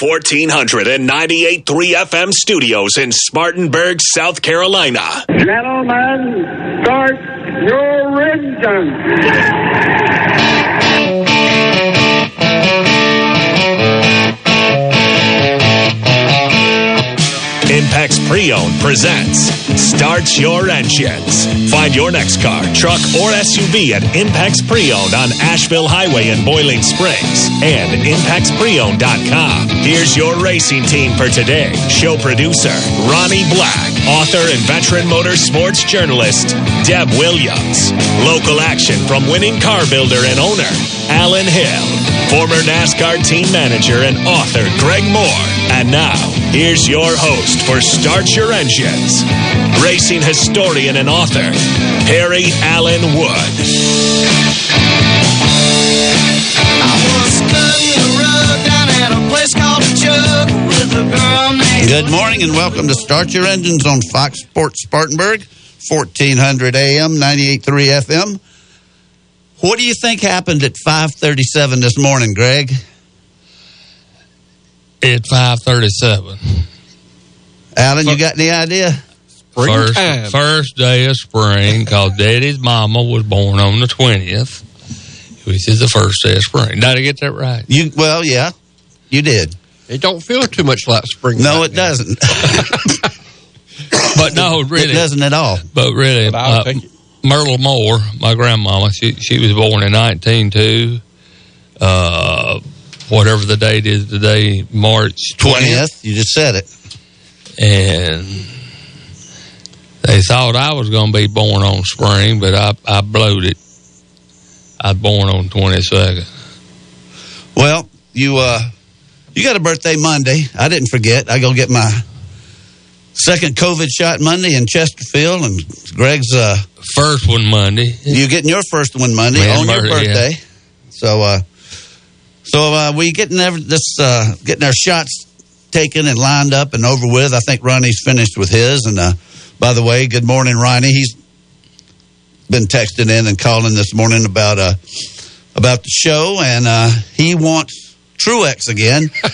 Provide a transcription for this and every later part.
1498.3 FM studios in Spartanburg, South Carolina. Gentlemen, start your engine. Impex Pre-Owned presents Start Your Engines. Find your next car, truck, or SUV at Impex Pre-Owned on Asheville Highway in Boiling Springs and ImpexPreowned.com. Here's your racing team for today. Show producer Ronnie Black, author and veteran motorsports journalist Deb Williams. Local action from winning car builder and owner Alan Hill, former NASCAR team manager and author Greg Moore. And now, here's your host for Start Your Engines, racing historian and author, Perry Allen Wood. Good morning and welcome to Start Your Engines on Fox Sports Spartanburg, 1400 AM, 98.3 FM. What do you think happened at 537 this morning, Greg? At five thirty-seven. Alan, you got any idea? First, Springtime. first day of spring, cause Daddy's mama was born on the twentieth, which is the first day of spring. Did I get that right? You Well, yeah, you did. It don't feel too much like spring. No, right it now. doesn't. But no, It doesn't at all. but really, But uh. Myrtle Moore, my grandmama, she she was born in nineteen two. Uh, whatever the date is today, March twentieth. 20th, you just said it. and they thought I was going to be born on spring, but I I blowed it. I was born on twenty second. Well, you uh, you got a birthday Monday. I didn't forget. I go get my second COVID shot Monday in Chesterfield, and Greg's uh, First one Monday. You getting your first one Monday Man, on your birthday, birthday. So, uh, so uh, we getting every, this uh, getting our shots taken and lined up and over with. I think Ronnie's finished with his. And uh, by the way, good morning, Ronnie. He's been texting in and calling this morning about uh, about the show, and uh, he wants Truex again.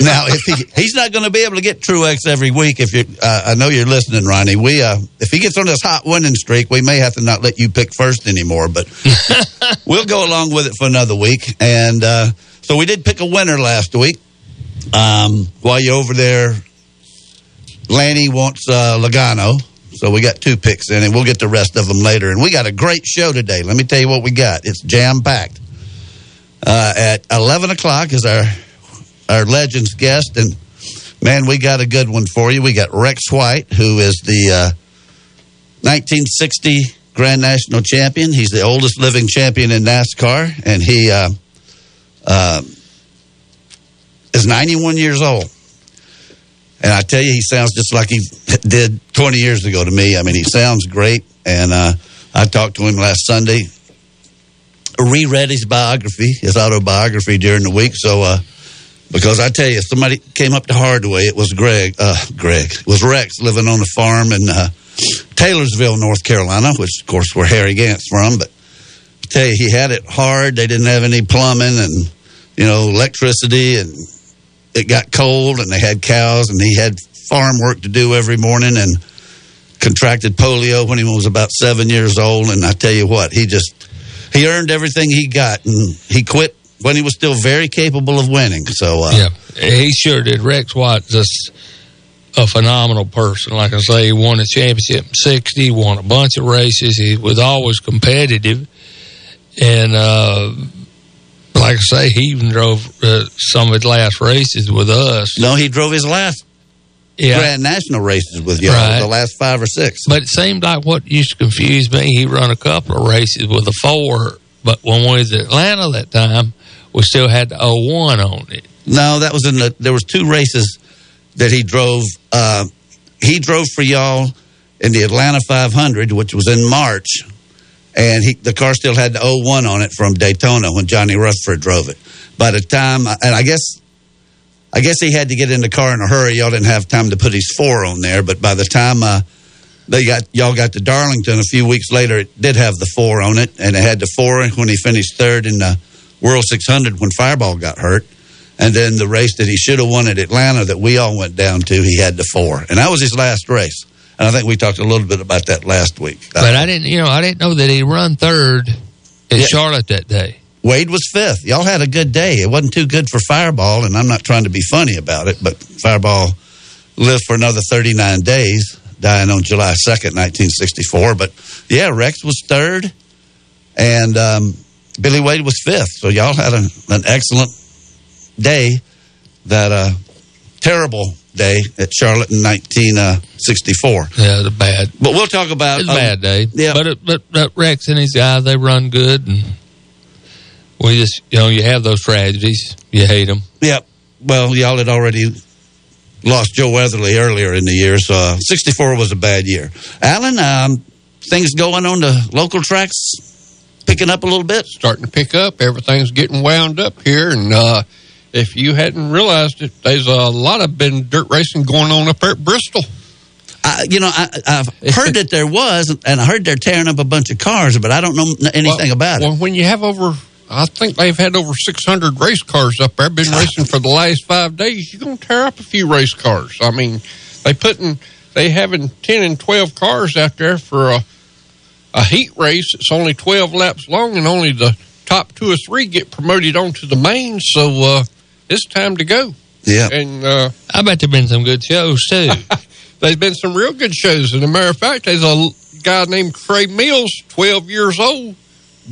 now, if he he's not going to be able to get Truex every week, if you, uh, I know you're listening, Ronnie. We uh, if he gets on this hot winning streak, we may have to not let you pick first anymore. But we'll go along with it for another week. And uh, so we did pick a winner last week. Um, while you're over there, Lanny wants uh, Logano. So we got two picks in, and we'll get the rest of them later. And we got a great show today. Let me tell you what we got. It's jam packed. Uh, at eleven o'clock is our our legends guest, and man, we got a good one for you. We got Rex White, who is the uh, 1960 Grand National Champion. He's the oldest living champion in NASCAR, and he uh, uh, is 91 years old. And I tell you, he sounds just like he did 20 years ago to me. I mean, he sounds great. And uh, I talked to him last Sunday, reread his biography, his autobiography during the week. So, uh, because I tell you, somebody came up the hard way. It was Greg, uh, Greg, it was Rex living on a farm in uh, Taylorsville, North Carolina, which, of course, where Harry Gant's from. But I tell you, he had it hard. They didn't have any plumbing and, you know, electricity and it got cold and they had cows and he had farm work to do every morning and contracted polio when he was about seven years old and i tell you what he just he earned everything he got and he quit when he was still very capable of winning so uh, Yeah, he sure did. Rex White's just a phenomenal person. Like I say, he won a championship in '60, won a bunch of races. He was always competitive, and uh, like I say, he even drove uh, some of his last races with us. no he drove his last Yeah, grand national races with y'all Right. the last five or six But it seemed like what used to confuse me, he run a couple of races with a four, but when we was at Atlanta that time, we still had the 01 on it. No, that was in the. There was two races that he drove. Uh, he drove for y'all in the Atlanta 500, which was in March, and he the car still had the 01 on it from Daytona when Johnny Rutherford drove it. By the time, and I guess, I guess he had to get in the car in a hurry. Y'all didn't have time to put his four on there, but by the time uh, they got y'all got to Darlington a few weeks later, it did have the four on it, and it had the four when he finished third in the World 600 when Fireball got hurt. And then the race that he should have won at Atlanta that we all went down to, he had the four. And that was his last race. And I think we talked a little bit about that last week. But I didn't, you know, I didn't know that he run third in Yeah. Charlotte that day. Wade was fifth. Y'all had a good day. It wasn't too good for Fireball, and I'm not trying to be funny about it, but Fireball lived for another 39 days, dying on July 2nd, 1964. But yeah, Rex was third, and um, Billy Wade was fifth. So y'all had an, an excellent day, that uh, terrible day at Charlotte in 1964. Yeah, the bad. But we'll talk about It's a um, bad day. yeah. But, it, but but Rex and his guys, they run good, and we just you know you have those tragedies, you hate them. Yep. Well, y'all had already lost Joe Weatherly earlier in the year, so uh, 64 was a bad year. Alan, um, things going on the local tracks picking up a little bit? Starting to pick up. Everything's getting wound up here. And uh, if you hadn't realized it, there's a lot of been dirt racing going on up there at Bristol. I, you know, I, I've heard that there was, and I heard they're tearing up a bunch of cars, but I don't know anything well, about it. well, when you have over, I think they've had over 600 race cars up there, been racing for the last five days. You're going to tear up a few race cars. I mean, they putting, they having 10 and 12 cars out there for a, a heat race. It's only 12 laps long, and only the top two or three get promoted onto the main. So uh, it's time to go. Yeah. And uh, I bet there've been some good shows too. there's been some real good shows. And a matter of fact, there's a guy named Craig Mills, 12 years old,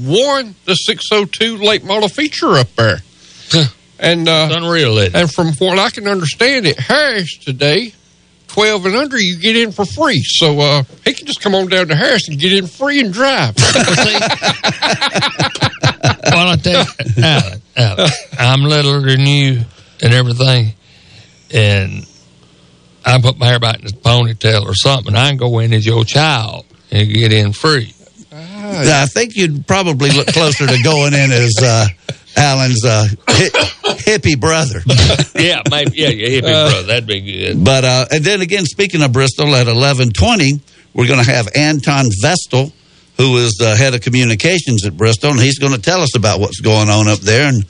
won the 602 late model feature up there. and uh, It's unreal, it? and from what I can understand, at Harris today, 12 and under, you get in for free. So uh, he can just come on down to Harris and get in free and drive. well, I tell you, Alan, Alan, I'm littler than you and everything, and I put my hair back in a ponytail or something. I can go in as your child and get in free. Yeah, I think you'd probably look closer to going in as uh, Alan's uh, hi- hippie brother. Yeah, maybe. Yeah, yeah, hippie brother, that'd be good. But uh, and then again, speaking of Bristol, at eleven twenty, we're going to have Anton Vestal, who is the head of communications at Bristol, and he's going to tell us about what's going on up there and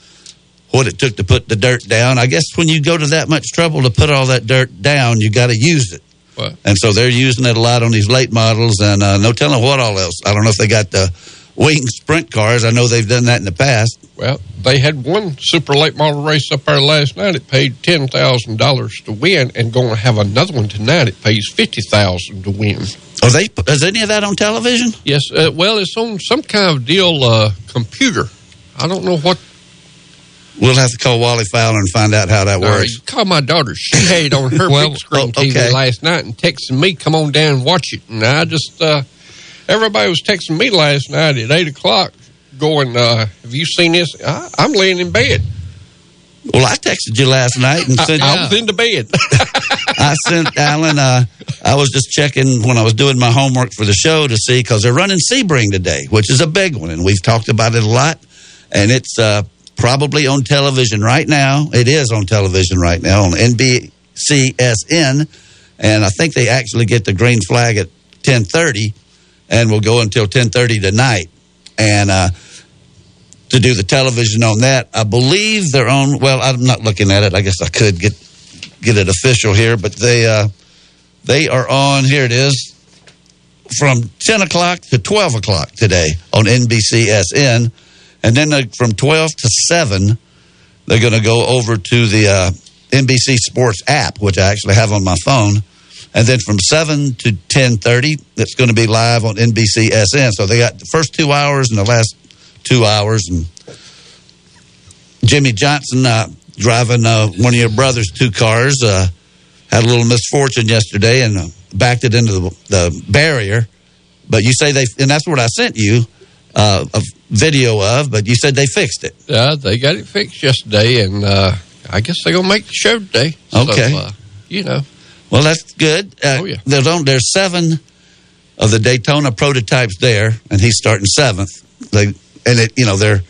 what it took to put the dirt down. I guess when you go to that much trouble to put all that dirt down, you got to use it. Well- And so they're using it a lot on these late models, and uh, no telling what all else. I don't know if they got the wing sprint cars. I know they've done that in the past. well, they had one super late model race up there last night. It paid $10,000 to win, and going to have another one tonight. It pays 50000 to win. Are they? Is any of that on television? Yes, uh, well, it's on some kind of deal uh, computer. I don't know what. We'll have to call Wally Fowler and find out how that Uh, works. call my daughter. She had it on her Well, big screen oh, TV last night and texting me, "Come on down and watch it." And I just, uh, everybody was texting me last night at eight o'clock, going, uh, "Have you seen this?" I, I'm laying in bed. Well, I texted you last night and I, said I was in the bed. I sent Alan. Uh, I was just checking when I was doing my homework for the show to see because they're running Sebring today, which is a big one, and we've talked about it a lot. And it's uh, probably on television right now. It is on television right now on NBCSN, and I think they actually get the green flag at ten thirty, and we'll go until ten thirty tonight. And uh, to do the television on that, I believe they're on. Well, I'm not looking at it. I guess I could get get it official here, but they uh, they are on. Here it is from ten o'clock to twelve o'clock today on NBCSN, and then from twelve to seven, they're going to go over to the uh, NBC Sports app, which I actually have on my phone. And then from seven to ten thirty, it's going to be live on NBCSN. So they got the first two hours and the last two hours, and Jimmie Johnson uh, driving uh, one of your brother's two cars uh, had a little misfortune yesterday and uh, backed it into the, the barrier. But you say they, and that's what I sent you uh, a video of. But you said they fixed it. uh, they got it fixed yesterday, and uh, I guess they're gonna make the show today. So, Okay. uh, you know, Well, that's good. Uh, Oh, yeah. There's on, there's seven of the Daytona prototypes there, and he's starting seventh. They and it, you know, they're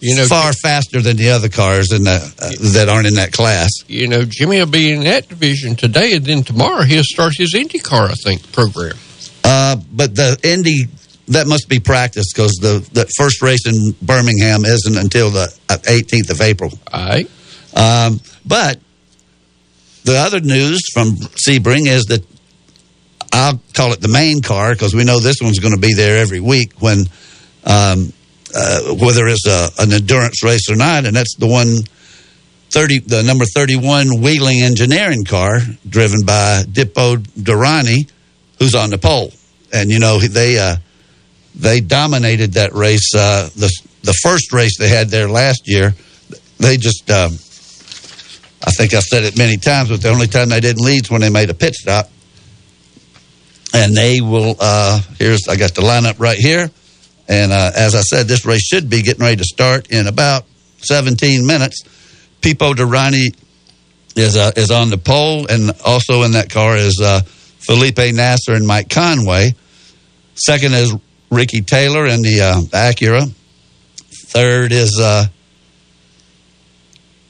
you know, far faster than the other cars in the, uh, that aren't in that class. you know, Jimmy will be in that division today, and then tomorrow he'll start his IndyCar, I think, program. Uh, but the Indy that must be practice because the the first race in Birmingham isn't until the uh, 18th of April. All right. Um, but the other news from Sebring is that I'll call it the main car because we know this one's going to be there every week when um, uh, whether it's a, an endurance race or not, and that's the one. 30, the number 31 Whelen Engineering car driven by Pipo Derani, who's on the pole. And, you know, they, uh, they dominated that race. Uh, the, the first race they had there last year, they just, um, I think I've said it many times, but the only time they didn't lead is when they made a pit stop. And they will, uh, here's, I got the lineup right here. And uh, as I said, this race should be getting ready to start in about 17 minutes. Pipo Derani is uh, is on the pole, and also in that car is uh, Felipe Nasr and Mike Conway. Second is Ricky Taylor in the uh, Acura. Third is uh,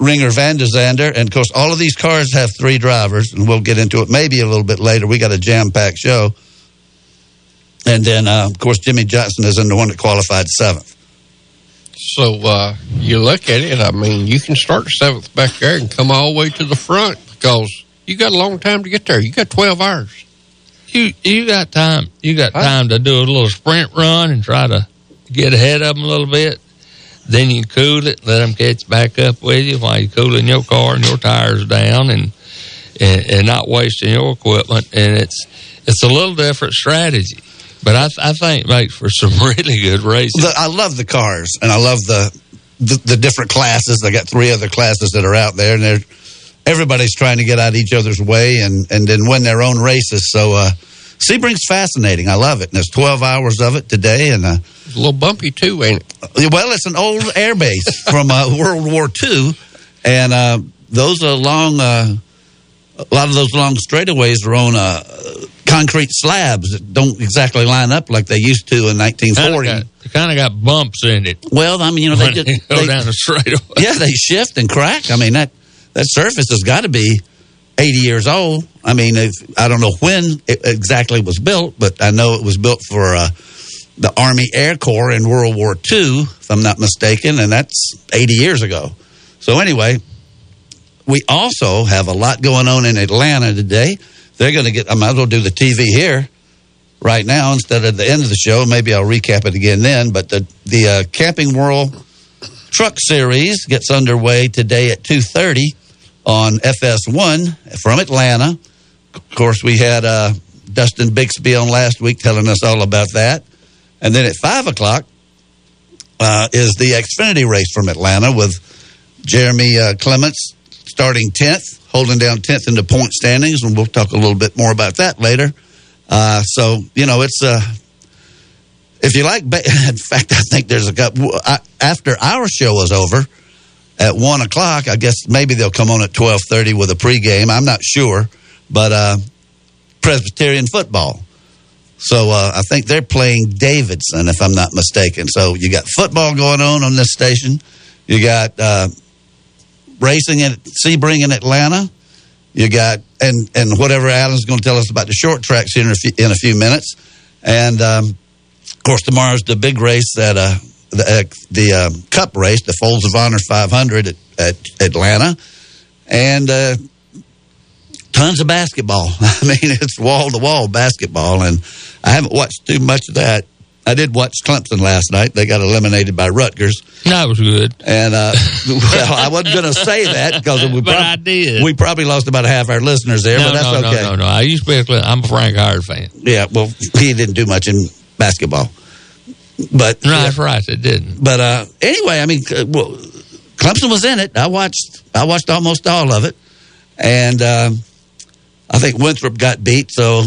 Renger Van der Zande. And of course, all of these cars have three drivers, and we'll get into it maybe a little bit later. We got a jam packed show. And then, uh, of course, Jimmie Johnson is in the one that qualified seventh. So uh, you look at it, I mean, you can start seventh back there and come all the way to the front because you got a long time to get there. You got 12 hours. You you got time. You got time to do a little sprint run and try to get ahead of them a little bit. Then you cool it, let them catch back up with you while you're cooling your car and your tires down, and and, and not wasting your equipment. And it's it's a little different strategy, but I I think makes for some really good races. I love the cars, and I love the, the the different classes. I got three other classes that are out there, and they're everybody's trying to get out each other's way and and then win their own races. So uh, Sebring's fascinating. I love it. And there's 12 hours of it today, and uh, It's a little bumpy too, ain't it? well, it's an old air base from uh, World War II, and uh, those are long. Uh, a lot of those long straightaways are on uh, concrete slabs that don't exactly line up like they used to in Kind 1940. of got, kind of got bumps in it Well, I mean, you know, they just go they- down the straightaway. yeah, they shift and crack. I mean that that surface has got to be 80 years old. I mean, I don't know when it exactly was built, but I know it was built for uh, the Army Air Corps in World War II, if I'm not mistaken, and that's 80 years ago. So anyway, we also have a lot going on in Atlanta today. They're going to get. I might as well do the TV here right now instead of the end of the show. Maybe I'll recap it again then. But the the uh, Camping World Truck Series gets underway today at two thirty on FS1 from Atlanta. Of course, we had uh, Dustin Bixby on last week telling us all about that. And then at five o'clock uh, is the Xfinity race from Atlanta with Jeremy uh, Clements starting 10th, holding down 10th in the point standings. And we'll talk a little bit more about that later. Uh, so, you know, it's. Uh, if you like, in fact, I think there's a couple. After our show is over at one o'clock, I guess maybe they'll come on at twelve thirty with a pregame. I'm not sure, but uh, Presbyterian football. So uh, I think they're playing Davidson, if I'm not mistaken. So you got football going on on this station. You got uh, racing at Sebring in Atlanta. You got and and whatever Alan's going to tell us about the short tracks in a few, in a few minutes, and um, of course tomorrow's the big race at uh, the uh, the um, Cup race, the Folds of Honor 500 at, at Atlanta, and uh, tons of basketball. I mean, it's wall to wall basketball, and I haven't watched too much of that. I did watch Clemson last night. They got eliminated by Rutgers. That was good. And uh, well, I wasn't going to say that because we, did. we probably lost about half our listeners there, no, but that's no, okay. no, no, no. I used to be a I'm a Frank Howard fan. Yeah, well, he didn't do much in basketball, but No, that's right. It didn't. but uh, anyway, I mean, uh, well, Clemson was in it. I watched I watched almost all of it, and um, I think Winthrop got beat. So,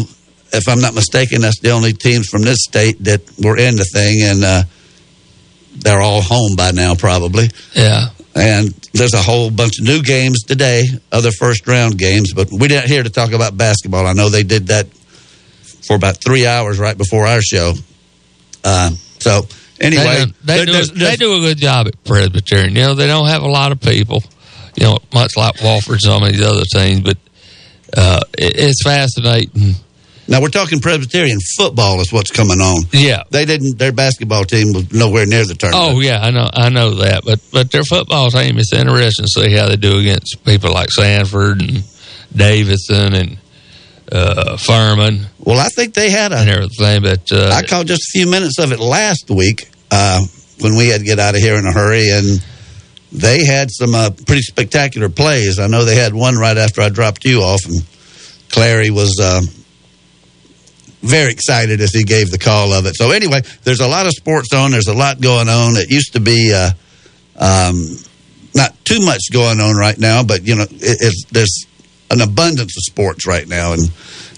if I'm not mistaken, that's the only teams from this state that were in the thing, and uh, they're all home by now, probably. Yeah. And there's a whole bunch of new games today, other first round games, but we're not here to talk about basketball. I know they did that for about three hours right before our show. Uh, so anyway, they, do, they, do, there's- they do a good job at Presbyterian. You know, they don't have a lot of people, you know, much like Wofford and some of these other things, but uh, it, it's fascinating Now we're talking Presbyterian football is what's coming on. Yeah. They didn't. Their basketball team was nowhere near the tournament. Oh yeah, I know, I know that. But but their football team is interesting to see how they do against people like Samford and Davidson and uh, Furman Well, I think they had and a. everything. But uh, I caught just a few minutes of it last week uh, when we had to get out of here in a hurry, and they had some uh, pretty spectacular plays. I know they had one right after I dropped you off, and Clary was. Uh, very excited as he gave the call of it. So anyway, there's a lot of sports on. There's a lot going on. It used to be uh, um, not too much going on right now, but you know, it, it's, there's an abundance of sports right now. And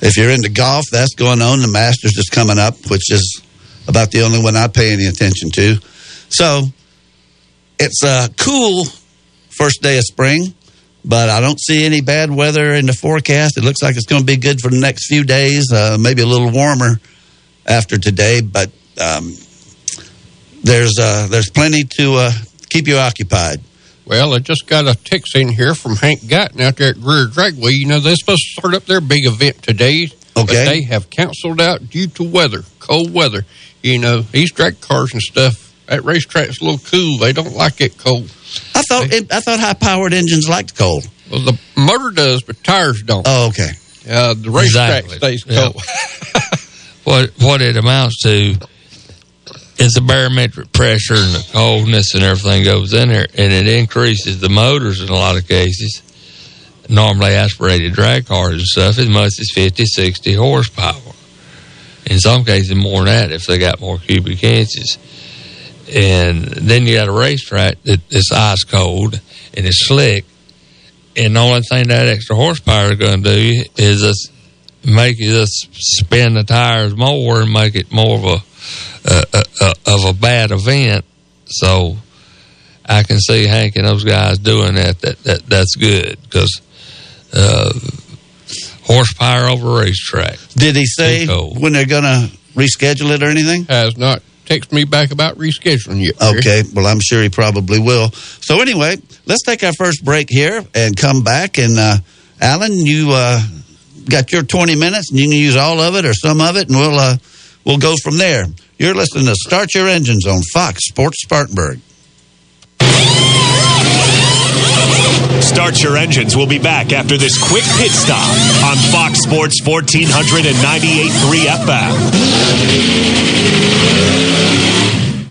if you're into golf, that's going on. The Masters is coming up, which is about the only one I pay any attention to. So it's a cool first day of spring, but I don't see any bad weather in the forecast. It looks like it's going to be good for the next few days, uh, maybe a little warmer after today, but um, there's uh, there's plenty to uh, keep you occupied. Well, I just got a text in here from Hank Guyton out there at Greer Dragway. You know, they're supposed to start up their big event today, but Okay. they have canceled out due to weather, cold weather. You know, these drag cars and stuff, that racetrack's a little cool. They don't like it cold. I thought it, I thought high powered engines liked cold. Well, the motor does, but tires don't. Oh, okay. Uh, the racetrack Exactly. stays Yeah. cold. what what it amounts to is the barometric pressure and the coldness and everything goes in there, and it increases the motors in a lot of cases. Normally aspirated drag cars and stuff as much as 50, 60 horsepower. In some cases, more than that if they got more cubic inches. And then you got a racetrack that is ice cold and it's slick. And the only thing that extra horsepower is going to do is just make it just spin the tires more and make it more of a, uh, uh, uh, of a bad event. So I can see Hank and those guys doing that. That, that that's good because uh, horsepower over racetrack. Did he say when they're going to reschedule it or anything? Has not texted me back about rescheduling yet. Okay, well, I'm sure he probably will. So, anyway, let's take our first break here and come back. And, uh, Alan, you uh, got your 20 minutes, and you can use all of it or some of it, and we'll, uh, we'll go from there. You're listening to Start Your Engines on Fox Sports Spartanburg. Start Your Engines We'll be back after this quick pit stop on Fox Sports 1498.3 FM.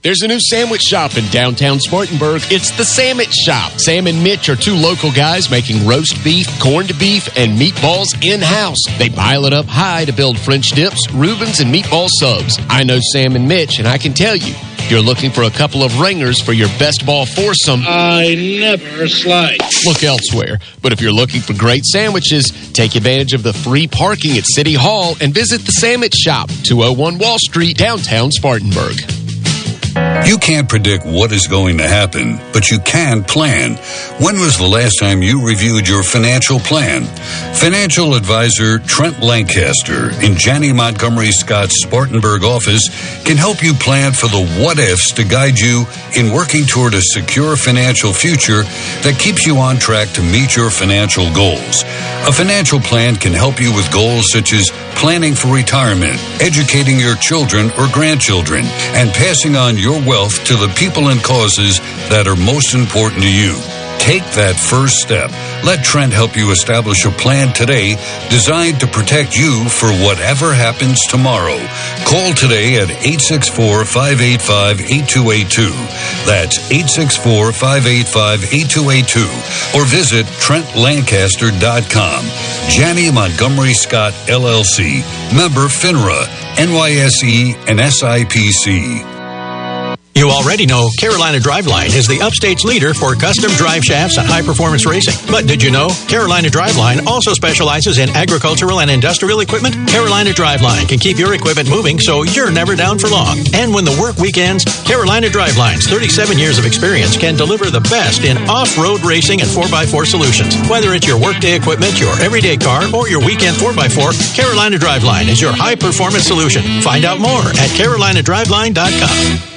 There's a new sandwich shop in downtown Spartanburg. It's the Sandwich Shop. Sam and Mitch are two local guys making roast beef, corned beef, and meatballs in house. They pile it up high to build French dips, Reubens, and meatball subs. I know Sam and Mitch, and I can tell you, you're looking for a couple of ringers for your best ball foursome. I never slide. Look elsewhere. But if you're looking for great sandwiches, take advantage of the free parking at City Hall and visit the Sandwich Shop, 201 Wall Street, downtown Spartanburg. Thank you. You can't predict what is going to happen, but you can plan. When was the last time you reviewed your financial plan? Financial advisor Trent Lancaster in Janney Montgomery Scott's Spartanburg office can help you plan for the what ifs to guide you in working toward a secure financial future that keeps you on track to meet your financial goals. A financial plan can help you with goals such as planning for retirement, educating your children or grandchildren, and passing on your wealth to the people and causes that are most important to you. Take that first step. Let Trent help you establish a plan today designed to protect you for whatever happens tomorrow. Call today at 864 585 8282. That's 864 585 8282. Or visit TrentLancaster.com. Janney Montgomery Scott LLC. Member FINRA, NYSE, and SIPC. You already know Carolina Driveline is the upstate's leader for custom drive shafts and high performance racing. But did you know Carolina Driveline also specializes in agricultural and industrial equipment? Carolina Driveline can keep your equipment moving so you're never down for long. And when the work week ends, Carolina Driveline's 37 years of experience can deliver the best in off road racing and 4x4 solutions. Whether it's your workday equipment, your everyday car, or your weekend 4x4, Carolina Driveline is your high performance solution. Find out more at carolinadriveline.com.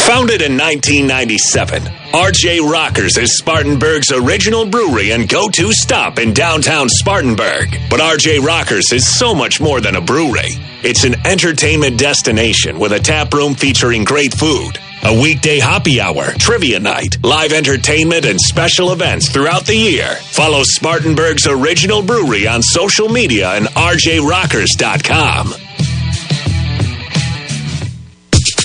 Founded in 1997, RJ Rockers is Spartanburg's original brewery and go to stop in downtown Spartanburg. But RJ Rockers is so much more than a brewery. It's an entertainment destination with a tap room featuring great food, a weekday happy hour, trivia night, live entertainment, and special events throughout the year. Follow Spartanburg's original brewery on social media and rjrockers.com.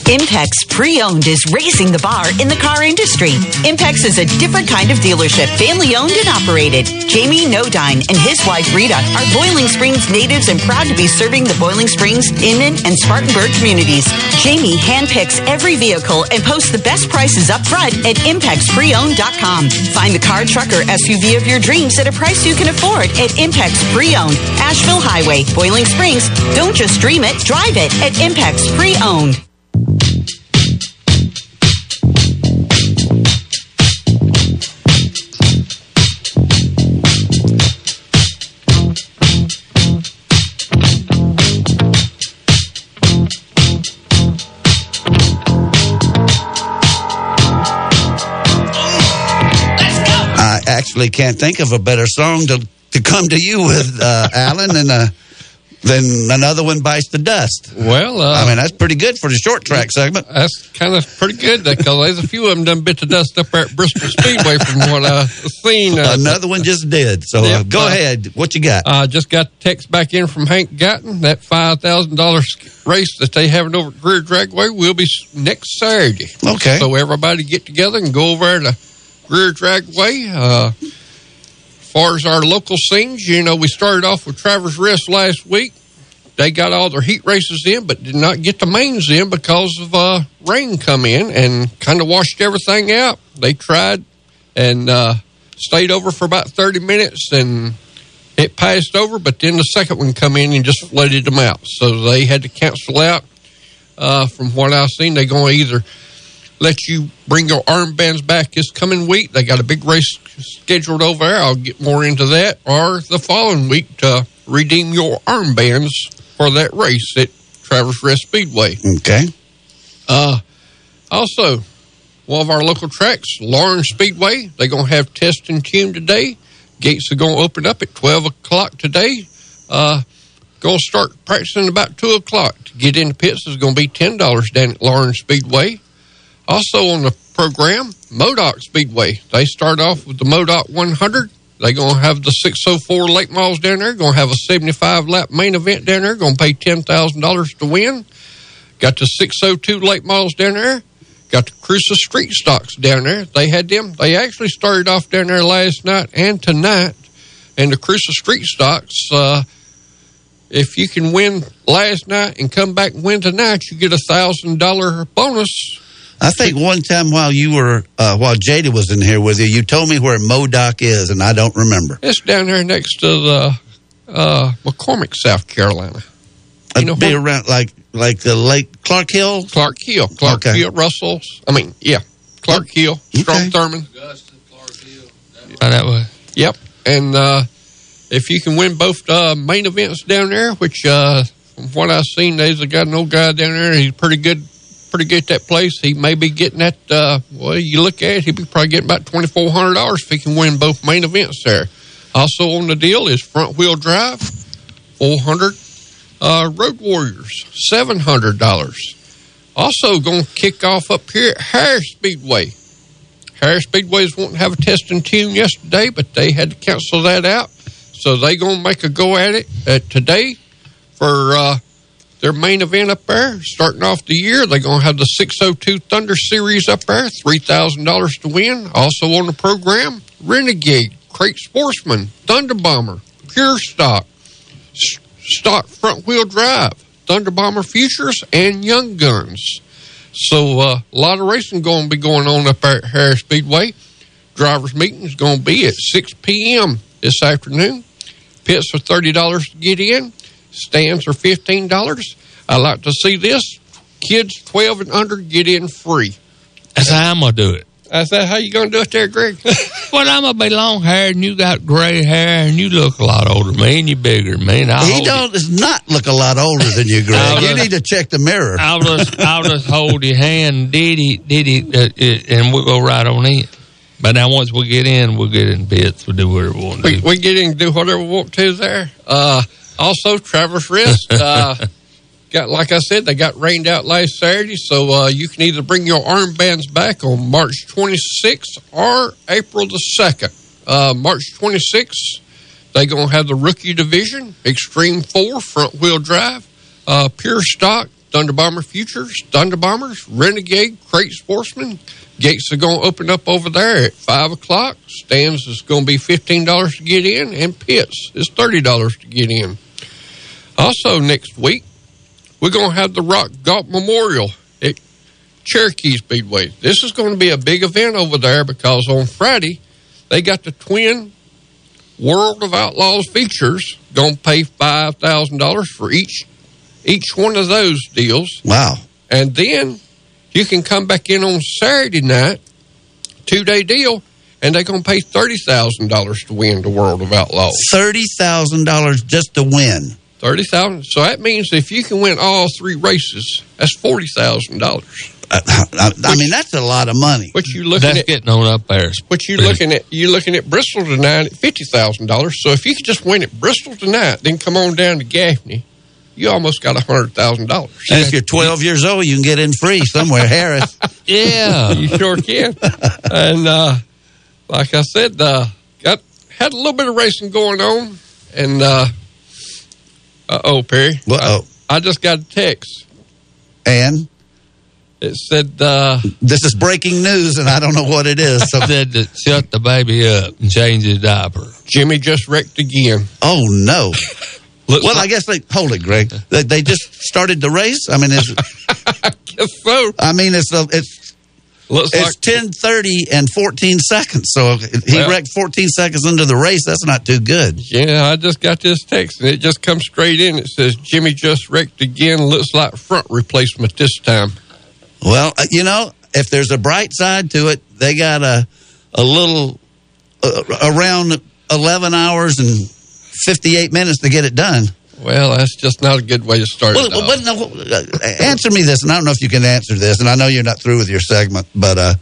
Impex Pre-Owned is raising the bar in the car industry. Impex is a different kind of dealership, family owned and operated. Jamie Nodine and his wife Rita are Boiling Springs natives and proud to be serving the Boiling Springs, Inman, and Spartanburg communities. Jamie handpicks every vehicle and posts the best prices up front at ImpexPreowned.com. Find the car, truck, or SUV of your dreams at a price you can afford at Impex Pre-Owned, Asheville Highway, Boiling Springs. Don't just dream it, drive it at Impex Pre-Owned. I actually can't think of a better song to, to come to you with, uh, Alan, and uh, than another one bites the dust. Well, uh, I mean, that's pretty good for the short track segment. That's kind of pretty good because there's a few of them done bit the dust up there at Bristol Speedway from what I've seen. Uh, Another one just did. So uh, go uh, ahead. What you got? I just got text back in from Hank Guyton. That five thousand dollars race that they having over at Greer Dragway will be next Saturday. Okay. So everybody get together and go over to Greer Dragway. Uh, as far as our local scenes, you know, we started off with Travelers Rest last week. They got all their heat races in, but did not get the mains in because of uh, rain come in and kind of washed everything out. They tried and uh, stayed over for about 30 minutes and it passed over, but then the second one come in and just flooded them out. So they had to cancel out. Uh, from what I've seen, they're going to either let you bring your armbands back this coming week. They got a big race scheduled over there. I'll get more into that. Or the following week to redeem your armbands for that race at Travelers Rest Speedway. Okay. Uh, also, one of our local tracks, Lawrence Speedway, they're going to have test and tune today. Gates are going to open up at 12 o'clock today. Uh, going to start practicing about 2 o'clock. To get into pits is going to be $10 down at Lawrence Speedway. Also on the program, Modoc Speedway. They start off with the Modoc 100. They're going to have the 604 late miles down there. Going to have a 75 lap main event down there. Going to pay $10,000 to win. Got the 602 late Miles down there. Got the Cruiser Street Stocks down there. They had them. They actually started off down there last night and tonight. And the Cruiser Street Stocks, uh, if you can win last night and come back and win tonight, you get a thousand dollar bonus. I think one time while you were, uh, while Jada was in here with you, you told me where Modoc is, and I don't remember. It's down there next to the uh, McCormick, South Carolina. You know It'd be what? around like like the Lake Clark Hill. Clark Hill, Clark Okay. Hill, Russell's. I mean, yeah, Clark Hill, Strom Okay. Thurmond. Hill. that way. Yep. And uh, if you can win both uh, main events down there, which uh, from what I've seen, there's a guy, an old guy down there. He's pretty good, pretty good at that place. He may be getting that. Uh, well, you look at it, he'd be probably getting about twenty four hundred dollars if he can win both main events there. Also on the deal is front wheel drive, four hundred. Uh, Road Warriors, seven hundred dollars. Also going to kick off up here at Harris Speedway. Harris Speedway's wanting to have a test and tune yesterday, but they had to cancel that out. So they going to make a go at it uh, today for uh, their main event up there. Starting off the year, they're going to have the 602 Thunder Series up there, $3,000 to win. Also on the program, Renegade, Crate Sportsman, Thunder Bomber, Pure Stock, Stock Front Wheel Drive, Thunder Bomber Futures, and Young Guns. So uh, a lot of racing going to be going on up at Harris Speedway. Drivers meeting is going to be at 6 p.m. this afternoon. Pits thirty dollars to get in. Stands are fifteen dollars. I like to see this. Kids twelve and under get in free. That's how I'm gonna do it. Is that how you going to do it there, Greg? Well, I'm gonna be long haired, and you got gray hair, and you look a lot older than me, and you're bigger than me. And I'll he don't does not look a lot older than you, Greg. You just- need to check the mirror. I'll just, I'll just hold your hand, diddy, diddy, uh, uh, and we'll go right on in. But now, once we get in, we'll get in bits. We'll do whatever we want to we, do. we get in do whatever we want to there. Uh, also, Travelers Rest. Uh, got like I said, they got rained out last Saturday, so uh, you can either bring your armbands back on March 26th or April the 2nd. Uh, March 26th, they're going to have the rookie division, Extreme 4, front wheel drive, uh, pure stock, Thunder Bomber Futures, Thunder Bombers, Renegade, Crate Sportsman. Gates are going to open up over there at 5 o'clock. Stands is going to be $15 to get in, and pits is $30 to get in. Also, next week, we're going to have the Rock Golf Memorial at Cherokee Speedway. This is going to be a big event over there because on Friday, they got the twin World of Outlaws features. Going to pay $5,000 for each each one of those deals. Wow. And then you can come back in on Saturday night, two day deal, and they're going to pay $30,000 to win the World of Outlaws. Thirty thousand dollars just to win. Thirty thousand. So that means if you can win all three races, that's forty thousand dollars. I, I, I mean, that's a lot of money. What you looking That's at? getting on up there. What you looking at? You looking at Bristol tonight at fifty thousand dollars. So if you could just win at Bristol tonight, then come on down to Gaffney, you almost got a hundred thousand dollars. And if you're 12 years old, you can get in free somewhere, Harris. Yeah. You sure can. and uh, like I said, uh, got had a little bit of racing going on, and uh oh, Perry, Uh-oh. I, I just got a text. And It said. uh this is breaking news, and I don't know what it is. So, Said to shut the baby up and change his diaper. Jimmy just wrecked again. oh no. Looks Well, like- I guess they hold it, Greg. They, they just started the race. I mean, it's. Guess so. I mean, it's a, it's Looks it's ten thirty and fourteen seconds. So he Well- wrecked fourteen seconds into the race. That's not too good. yeah. I just got this text and it just comes straight in. It says Jimmy just wrecked again. Looks like front replacement this time. Well, uh, you know, if there's a bright side to it, they got a a little uh, around eleven hours and fifty eight minutes to get it done. Well, that's just not a good way to start. Well, it off. but no, uh, answer me this, and I don't know if you can answer this, and I know you're not through with your segment, but uh,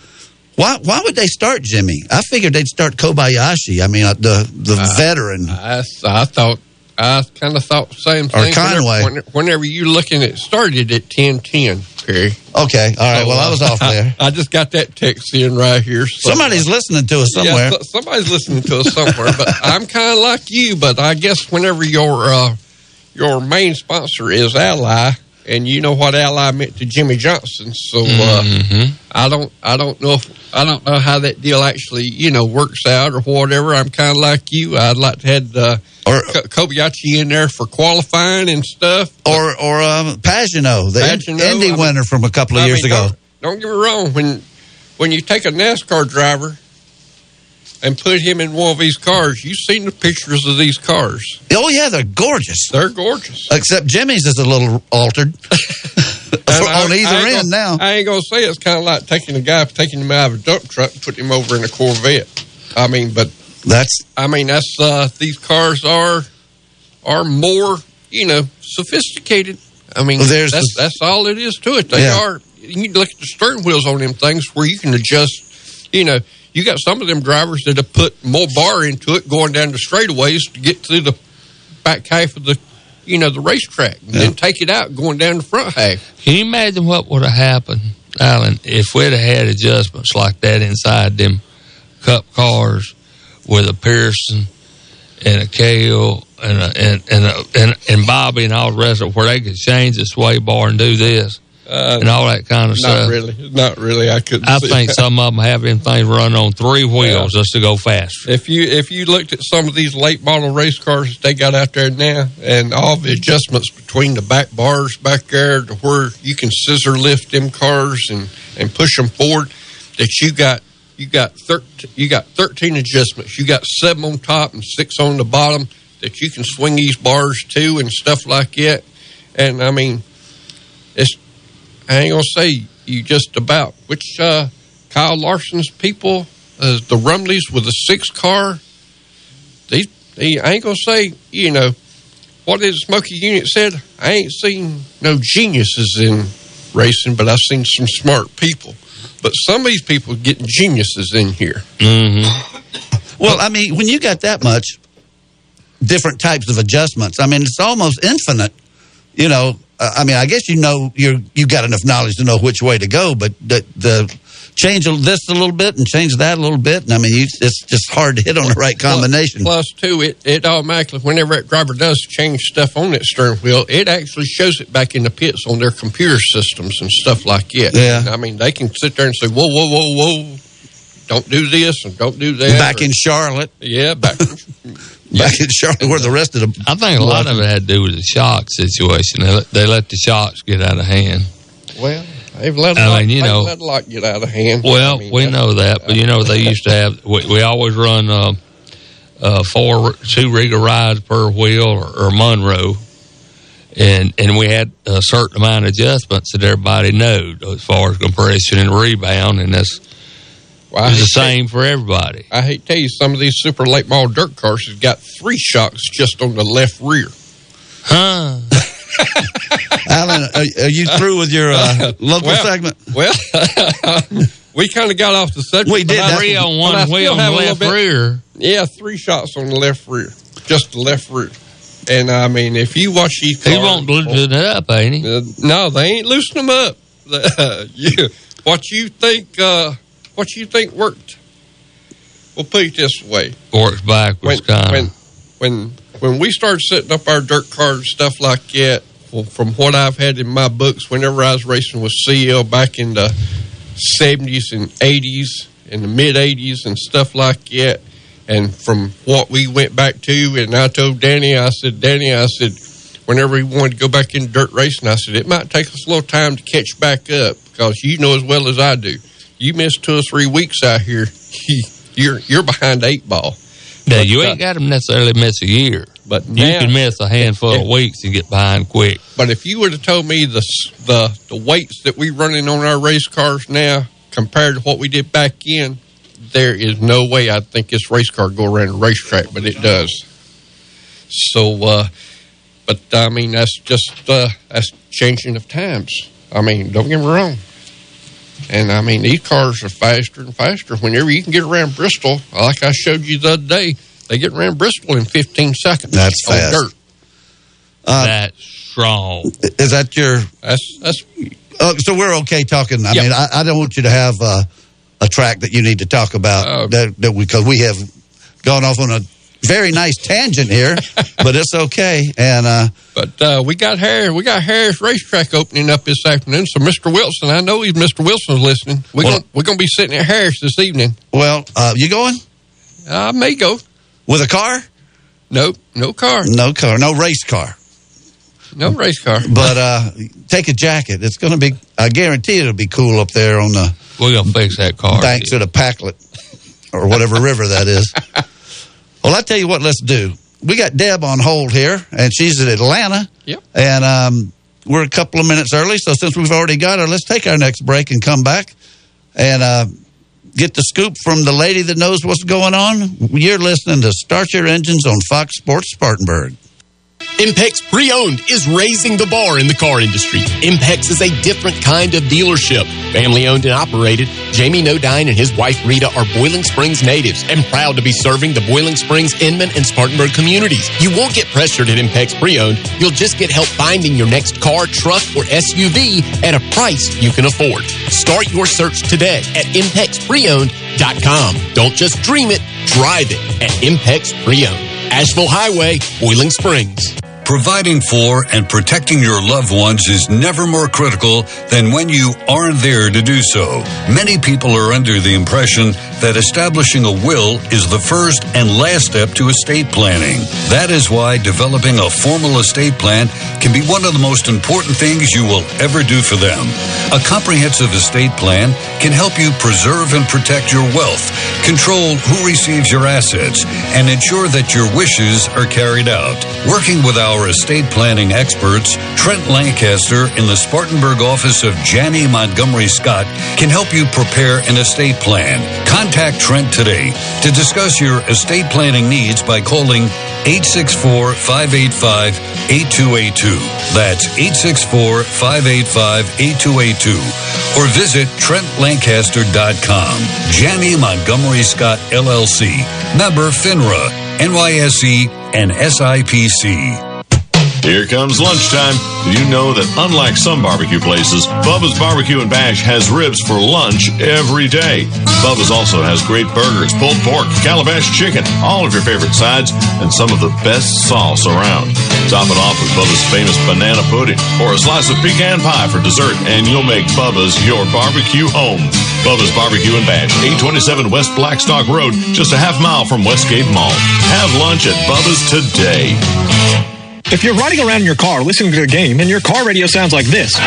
why why would they start Jimmy? I figured they'd start Kobayashi. I mean, uh, the the veteran. I, I thought I kind of thought the same Or thing. Conway. Whenever, whenever you looking at started at ten ten, Perry. Okay, all right. Well, I was off there. I just got that text in right here. so- Somebody's listening to us somewhere. Yeah, somebody's listening to us somewhere, but I'm kind of like you. But I guess whenever your uh, your main sponsor is Ally, and you know what Ally meant to Jimmie Johnson, so uh, Mhm. I don't I don't know if I don't know how that deal actually you know works out or whatever. I'm kind of like you. I'd like to have uh, Or Ko- Kobayashi in there for qualifying and stuff. or or um, Pagenaud, the Pagenaud, Indy I mean- winner from a couple of I years mean, ago. Don't, don't get me wrong. When when you take a NASCAR driver and put him in one of these cars, you've seen the pictures of these cars. Oh yeah, they're gorgeous. They're gorgeous. Except Jimmy's is a little altered on I either ain't end gonna- now. I ain't gonna say it's kind of like taking a guy, taking him out of a dump truck, and putting him over in a Corvette. I mean, but That's I mean that's uh, these cars are are more you know sophisticated. I mean Well, there's that's the- that's all it is to it. They Yeah. are. You can look at the steering wheels on them things where you can adjust. You know, you got some of them drivers that have put more bar into it going down the straightaways to get through the back half of the you know the racetrack, and then take it out going down the front half. Can you imagine what would have happened, Alan, if we'd have had adjustments like that inside them cup cars with a Pearson and a Cale and a, and and, a, and and Bobby and all the rest of it, where they could change the sway bar and do this? Uh, and all that kind of not stuff. Not really, not really. I could. I think some of them have them things run on three wheels just to go faster. If you if you looked at some of these late model race cars that they got out there now, and all the adjustments between the back bars back there to where you can scissor lift them cars and and push them forward, that you got you got thirteen you got thirteen adjustments. You got seven on top and six on the bottom that you can swing these bars to and stuff like that. And I mean, it's I ain't gonna say you just about which uh, Kyle Larson's people, uh, the Rumleys with the six car. They, they, I ain't gonna say you know what did Smokey Yunick said. I ain't seen no geniuses in racing, but I've seen some smart people. But some of these people getting geniuses in here. Mm-hmm. Well, I mean, when you got that much different types of adjustments, I mean, it's almost infinite. You know, uh, I mean, I guess you know you're you got enough knowledge to know which way to go, but the, the change this a little bit and change that a little bit, and I mean, you, it's just hard to hit on the right combination. Plus, two, it, it automatically, whenever that driver does change stuff on that steering wheel, it actually shows it back in the pits on their computer systems and stuff like that. Yeah. I mean, they can sit there and say, whoa, whoa, whoa, whoa, don't do this and don't do that. Back or- in Charlotte, Yeah, back. back in Charlotte, where the rest of the I think a lot of it had to do with the shock situation. They let, they let the shocks get out of hand. well, they've let a I lot, mean, you know- let a lot get out of hand. Well, I mean, we know that, but you know they used to have. We, we always run uh, uh, four, two rigger rides per wheel or, or Monroe, and and we had a certain amount of adjustments that everybody knowed as far as compression and rebound, and that's Well, it's the hate you- same for everybody. I hate to tell you, some of these super late model dirt cars have got three shocks just on the left rear. Huh? Alan, are, are you through with your uh, local Well, segment? Well, we kind of got off the subject. We did. but I- That's- Three on one wheel on the left bit- rear. Yeah, three shots on the left rear, just the left rear. And I mean, if you watch these He cars, won't loosen it up, ain't he? Uh, no, they ain't loosening them up. you, what you think? Uh, what you think worked? We'll put it this way: Works backwards, when when when when we started setting up our dirt cars and stuff like that, well, from what I've had in my books, whenever I was racing with CL back in the seventies and eighties, in the mid eighties and stuff like that, and from what we went back to, and I told Danny, I said, Danny, I said, whenever he wanted to go back into dirt racing, I said it might take us a little time to catch back up because you know as well as I do, you miss two or three weeks out here, you're you're behind eight ball. Now, you ain't got to necessarily miss a year. But You now- can miss a handful of weeks and get behind quick. But if you would have told me the the the weights that we running on our race cars now compared to what we did back in, there is no way I think this race car go around a racetrack, but it does. So, uh, but I mean that's just uh, that's changing of times. I mean, don't get me wrong. And I mean, these cars are faster and faster. Whenever you can get around Bristol, like I showed you the other day, they get around Bristol in 15 seconds. That's on fast. dirt. Uh, That's strong. Is that your? That's that's Oh, so we're okay talking. I Yeah. mean, I, I don't want you to have uh, a track that you need to talk about Oh. that, that because we have gone off on a very nice tangent here, but it's okay. And uh, But uh, we got Harris, we got Harris Racetrack opening up this afternoon. So Mr. Wilson, I know he's Mr. Wilson's listening. We're Well- gonna we're gonna be sitting at Harris this evening. well, uh, you going I may go. with a car? Nope, no car, No car, no race car. no race car. But uh, take a jacket. It's going to be. I guarantee it'll be cool up there on the We're going to fix that car. banks of the Pacolet or whatever river that is. Well, I tell you what, let's do. We got Deb on hold here, and she's in Atlanta. Yep. And um, we're a couple of minutes early, so since we've already got her, let's take our next break and come back and uh, get the scoop from the lady that knows what's going on. You're listening to Start Your Engines on Fox Sports Spartanburg. Impex Pre-Owned is raising the bar in the car industry. Impex is a different kind of dealership. Family owned and operated, Jamie Nodine and his wife Rita are Boiling Springs natives and proud to be serving the Boiling Springs, Inman, and Spartanburg communities. You won't get pressured at Impex Pre-Owned. You'll just get help finding your next car, truck, or SUV at a price you can afford. Start your search today at ImpexPreowned.com. Don't just dream it, drive it at Impex Pre-Owned. Asheville Highway, Boiling Springs. Providing for and protecting your loved ones is never more critical than when you aren't there to do so. Many people are under the impression that establishing a will is the first and last step to estate planning. That is why developing a formal estate plan can be one of the most important things you will ever do for them. A comprehensive estate plan can help you preserve and protect your wealth, control who receives your assets, and ensure that your wishes are carried out. Working with our estate planning experts, Trent Lancaster in the Spartanburg office of Janney Montgomery Scott can help you prepare an estate plan. Contact Trent today to discuss your estate planning needs by calling 864 585 8282. That's 864 585 8282. Or visit TrentLancaster.com. Janney Montgomery Scott LLC. Member FINRA, NYSE, and SIPC. Here comes lunchtime. You know that unlike some barbecue places, Bubba's Barbecue and Bash has ribs for lunch every day. Bubba's also has great burgers, pulled pork, calabash chicken, all of your favorite sides, and some of the best sauce around. Top it off with Bubba's famous banana pudding or a slice of pecan pie for dessert, and you'll make Bubba's your barbecue home. Bubba's Barbecue and Bash, 827 West Blackstock Road, just a half mile from Westgate Mall. Have lunch at Bubba's today. If you're riding around in your car listening to a game and your car radio sounds like this,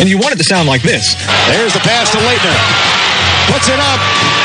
and you want it to sound like this, there's the pass to Leitner. Puts it up.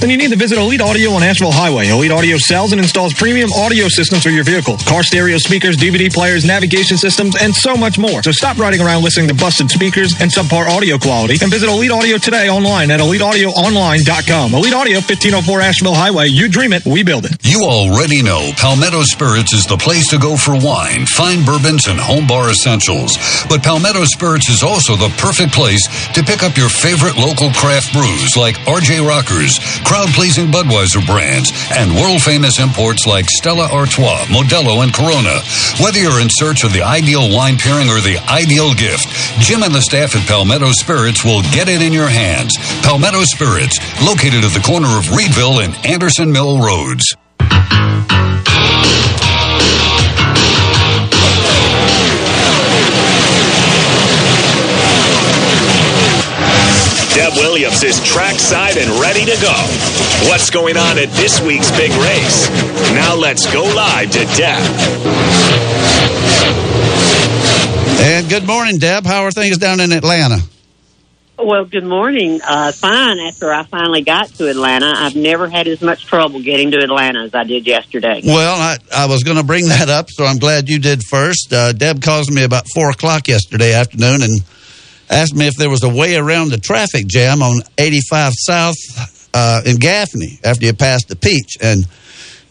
Then you need to visit Elite Audio on Asheville Highway. Elite Audio sells and installs premium audio systems for your vehicle. Car stereo speakers, DVD players, navigation systems, and so much more. So stop riding around listening to busted speakers and subpar audio quality and visit Elite Audio today online at eliteaudioonline.com. Elite Audio, 1504 Asheville Highway. You dream it, we build it. You already know Palmetto Spirits is the place to go for wine, fine bourbons, and home bar essentials. But Palmetto Spirits is also the perfect place to pick up your favorite local craft brews like RJ Rockers, crowd pleasing Budweiser brands, and world famous imports like Stella Artois, Modelo, and Corona. Whether you're in search of the ideal wine pairing or the ideal gift, Jim and the staff at Palmetto Spirits will get it in your hands. Palmetto Spirits, located at the corner of Reidville and Anderson Mill Roads. Deb Williams is trackside and ready to go. What's going on at this week's big race? Now let's go live to Deb. And good morning, Deb. How are things down in Atlanta? Well, good morning. Uh, fine. After I finally got to Atlanta, I've never had as much trouble getting to Atlanta as I did yesterday. Well, I, I was going to bring that up, so I'm glad you did first. Uh, Deb calls me about 4 o'clock yesterday afternoon and asked me if there was a way around the traffic jam on 85 South uh, in Gaffney after you passed the Peach. And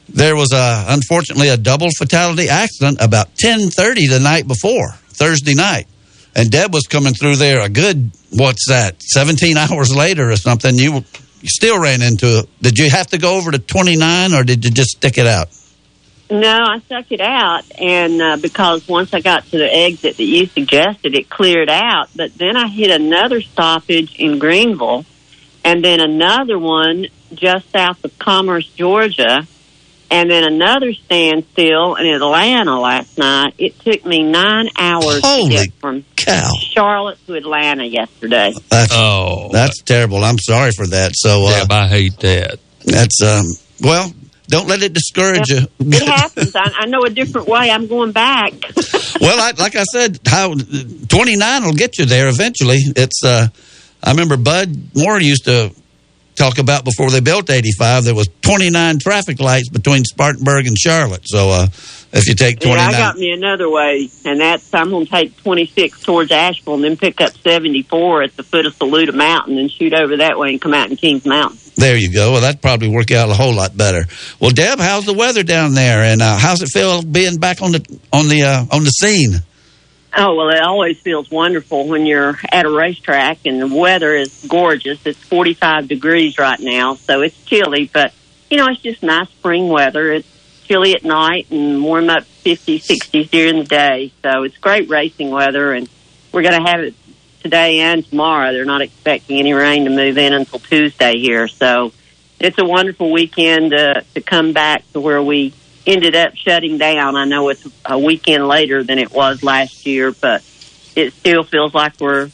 there was, a, unfortunately, a double fatality accident about 10.30 the night before, Thursday night. And Deb was coming through there a good, what's that, 17 hours later or something. You, you still ran into it. Did you have to go over to 29 or did you just stick it out? No, I stuck it out, and uh, because once I got to the exit that you suggested, it cleared out. But then I hit another stoppage in Greenville, and then another one just south of Commerce, Georgia, and then another standstill in Atlanta last night. It took me nine hours Holy to get from cow. Charlotte to Atlanta yesterday. That's, Oh, that's terrible. I'm sorry for that. So, uh, Deb, I hate that. that's, um, well, don't let it discourage you. It happens. I, I know a different way. I'm going back. well, I, like I said, how 29 will get you there eventually. It's uh, I remember Bud Moore used to talk about before they built 85. There was 29 traffic lights between Spartanburg and Charlotte. So uh, if you take 29, Yeah, I got me another way, and that's I'm going to take 26 towards Asheville and then pick up 74 at the foot of Saluda Mountain and shoot over that way and come out in Kings Mountain. There you go. Well, that'd probably work out a whole lot better. Well, Deb, how's the weather down there, and uh, how's it feel being back on the on the uh, on the scene? Oh, well, it always feels wonderful when you're at a racetrack and the weather is gorgeous. It's 45 degrees right now, so it's chilly, but, you know, it's just nice spring weather. It's chilly at night and warm up 50s, 60s during the day. So it's great racing weather, and we're going to have it today and tomorrow. They're not expecting any rain to move in until Tuesday here. So it's a wonderful weekend uh, to come back to where we ended up shutting down. I know it's a weekend later than it was last year, but it still feels like we're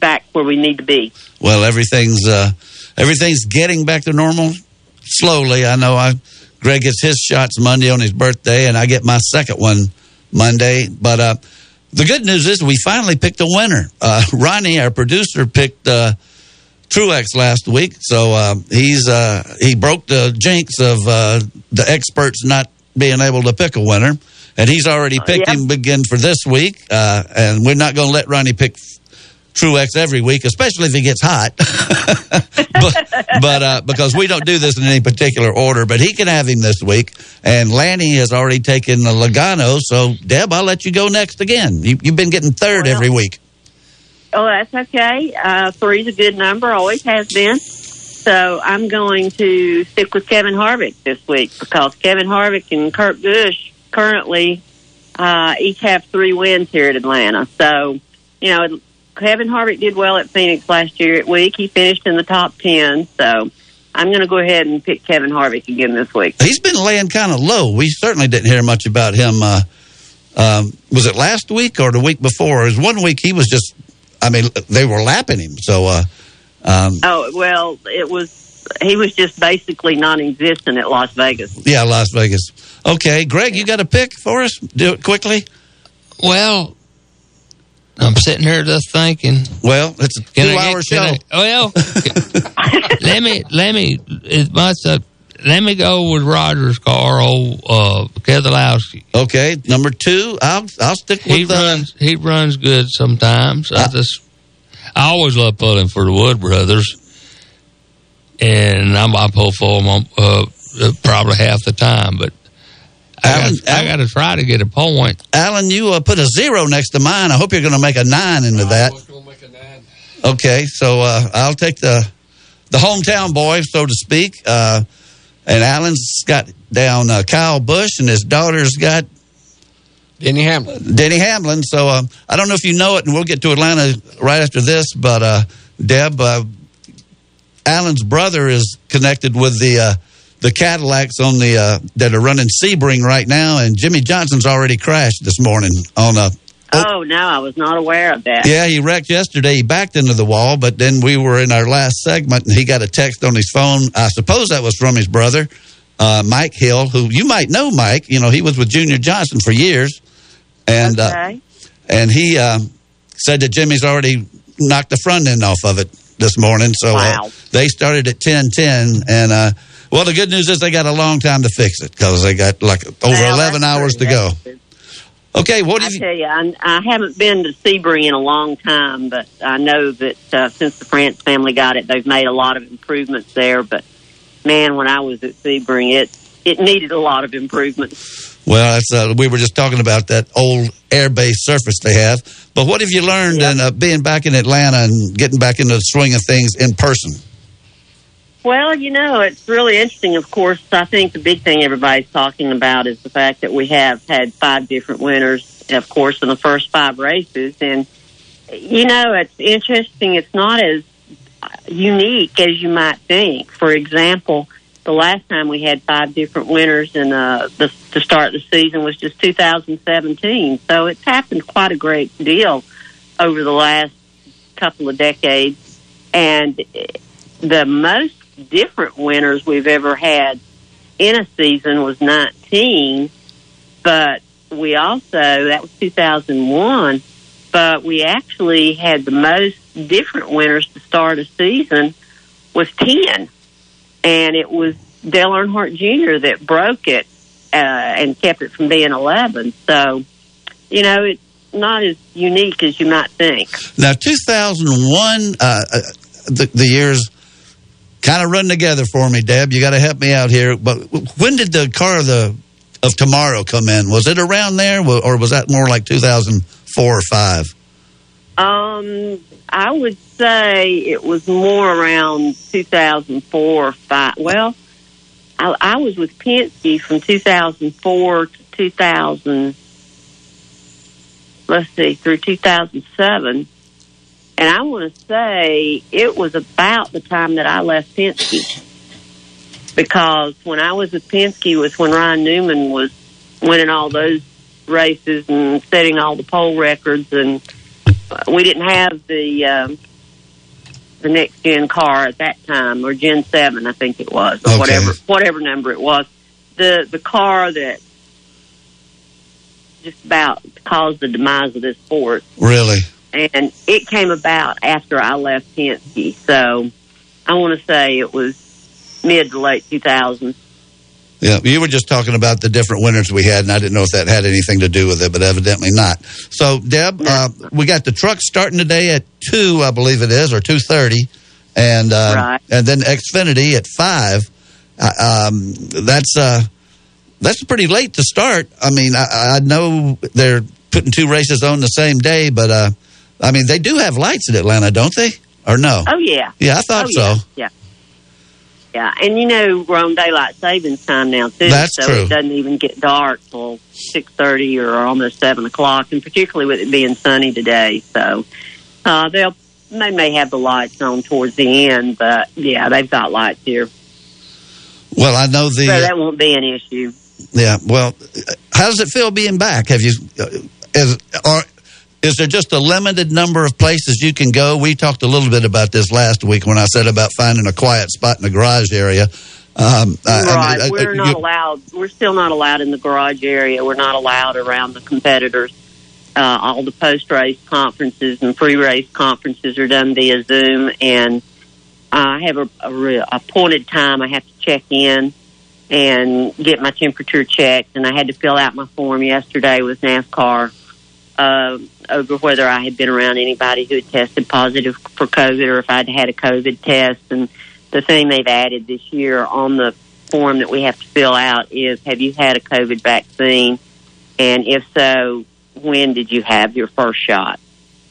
back where we need to be. Well, everything's uh, everything's getting back to normal slowly. I know I Greg gets his shots Monday on his birthday, and I get my second one Monday. But uh, the good news is we finally picked a winner. Uh, Ronnie, our producer, picked uh, Truex last week, so uh, he's uh, he broke the jinx of uh, the experts not being able to pick a winner, and he's already picked yep. him again for this week. Uh, and we're not going to let Ronnie pick Truex every week, especially if he gets hot. but but uh, because we don't do this in any particular order, but he can have him this week. And Lanny has already taken the Logano, so Deb, I'll let you go next again. You, you've been getting third every week. Oh, that's okay. Uh, three's a good number, always has been. So I'm going to stick with Kevin Harvick this week because Kevin Harvick and Kurt Busch currently uh, each have three wins here at Atlanta. So, you know, Kevin Harvick did well at Phoenix last year at week. He finished in the top 10. So I'm going to go ahead and pick Kevin Harvick again this week. He's been laying kind of low. We certainly didn't hear much about him. Uh, um, was it last week or the week before? It was one week he was just, I mean, they were lapping him. So, uh, um, Oh, well, it was, he was just basically non existent at Las Vegas. yeah, Las Vegas. Okay, Greg, you got a pick for us? Do it quickly. Well, I'm sitting here just thinking. Well, it's a Can I two-hour get- show. I- well, let me let me it must uh, let me go with Roger's car, old uh, Keselowski. Okay, number two, I'll I'll stick with He uh, runs he runs good sometimes. I just I always love pulling for the Wood brothers, and I'm I pull for them uh, probably half the time, but. I got, I got to try to get a point. Alan, you uh, put a zero next to mine. I hope you're going to make a nine into that. Okay, so uh, I'll take the the hometown boy, so to speak. Uh, and Alan's got down uh, Kyle Busch, and his daughter's got Denny Hamlin. Denny Hamlin. So uh, I don't know if you know it, and we'll get to Atlanta right after this. But uh, Deb, uh, Alan's brother is connected with the uh, the Cadillacs on the uh, that are running Sebring right now, and Jimmie Johnson's already crashed this morning on a. Oh, no, I was not aware of that. Yeah, he wrecked yesterday. He backed into the wall, but then we were in our last segment, and he got a text on his phone. I suppose that was from his brother, uh, Mike Hill, who you might know. Mike, you know, he was with Junior Johnson for years, and uh, and he uh, said that Jimmy's already knocked the front end off of it this morning. So Wow. uh, they started at ten ten, and uh, well, the good news is they got a long time to fix it because they got like over Well, eleven hours to go. Okay, what I you? I tell you, I, I haven't been to Sebring in a long time, but I know that uh, since the France family got it, they've made a lot of improvements there. But man, when I was at Sebring, it it needed a lot of improvements. Well, that's uh, we were just talking about that old air base surface they have. But what have you learned in uh, being back in Atlanta and getting back into the swing of things in person? Well, you know, it's really interesting. Of course, I think the big thing everybody's talking about is the fact that we have had five different winners, of course, in the first five races. And, you know, it's interesting. It's not as unique as you might think. For example, the last time we had five different winners in uh, the, to start the season was just 2017. So it's happened quite a great deal over the last couple of decades. And the most different winners we've ever had in a season was 19, but we also, that was 2001, but we actually had the most different winners to start a season with 10. And it was Dale Earnhardt Jr. that broke it uh, and kept it from being 11. So, you know, it's not as unique as you might think. Now, 2001, uh, uh, the, the years kind of run together for me, Deb. You got to help me out here. But when did the car of the of tomorrow come in? Was it around there, or was that more like 2004 or five? Um, I would say it was more around 2004 or five. Well, I, I was with Penske from 2004 to 2000. Let's see, through 2007. And I want to say it was about the time that I left Penske. because when I was with Penske was when Ryan Newman was winning all those races and setting all the pole records, and uh, we didn't have the um, the next gen car at that time, or Gen Seven, I think it was, or Okay. whatever whatever number it was. The the car that just about caused the demise of this sport Really? And it came about after I left Penske. So I want to say it was mid to late 2000s. Yeah, you were just talking about the different winners we had, and I didn't know if that had anything to do with it, but evidently not. So, Deb, uh, we got the truck starting today at two, I believe it is, or two thirty, and uh, Right. and then Xfinity at five. Uh, um, that's uh, that's pretty late to start. I mean, I, I know they're putting two races on the same day, but uh, I mean, they do have lights in Atlanta, don't they? Or no? Oh yeah, Yeah, I thought oh, so. Yeah. yeah, yeah, and you know we're on daylight savings time now too, That's so true. it doesn't even get dark till six thirty or almost seven o'clock, and particularly with it being sunny today, so uh, they'll they may have the lights on towards the end, but yeah, they've got lights here, Well, I know the. so that won't be an issue. Yeah. Well, how does it feel being back? Have you uh, is or is there just a limited number of places you can go? We talked a little bit about this last week when I said about finding a quiet spot in the garage area. Um, I- I right. uh, we're not you- allowed. We're still not allowed in the garage area. We're not allowed around the competitors. Uh, all the post race conferences and pre race conferences are done via Zoom, and I have a, a re- appointed time. I have to check in and get my temperature checked, and I had to fill out my form yesterday with NASCAR uh, over whether I had been around anybody who had tested positive for COVID or if I'd had a COVID test. And the thing they've added this year on the form that we have to fill out is have you had a COVID vaccine? And if so, when did you have your first shot?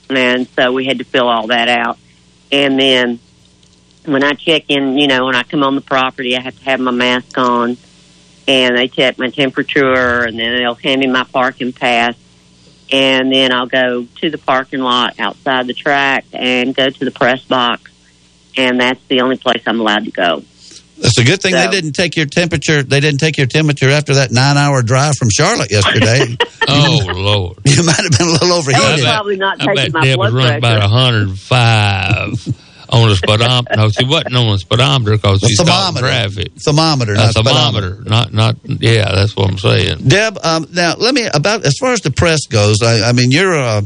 And so we had to fill all that out. And then when I check in, you know, when I come on the property, I have to have my mask on and they check my temperature and then they'll hand me my parking pass and then I'll go to the parking lot outside the track and go to the press box and that's the only place I'm allowed to go. That's a good thing So- they didn't take your temperature. They didn't take your temperature after that nine-hour drive from Charlotte yesterday. Oh Lord! you might have been a little That overheated. was probably not I bet taking my Deb blood was running pressure. about 105 on the speedometer. No, she wasn't on the speedometer because she stopped traffic. Thermometer, A not thermometer, not not. Yeah, that's what I'm saying. Deb, um, now let me about as far as the press goes. I, I mean, you're a,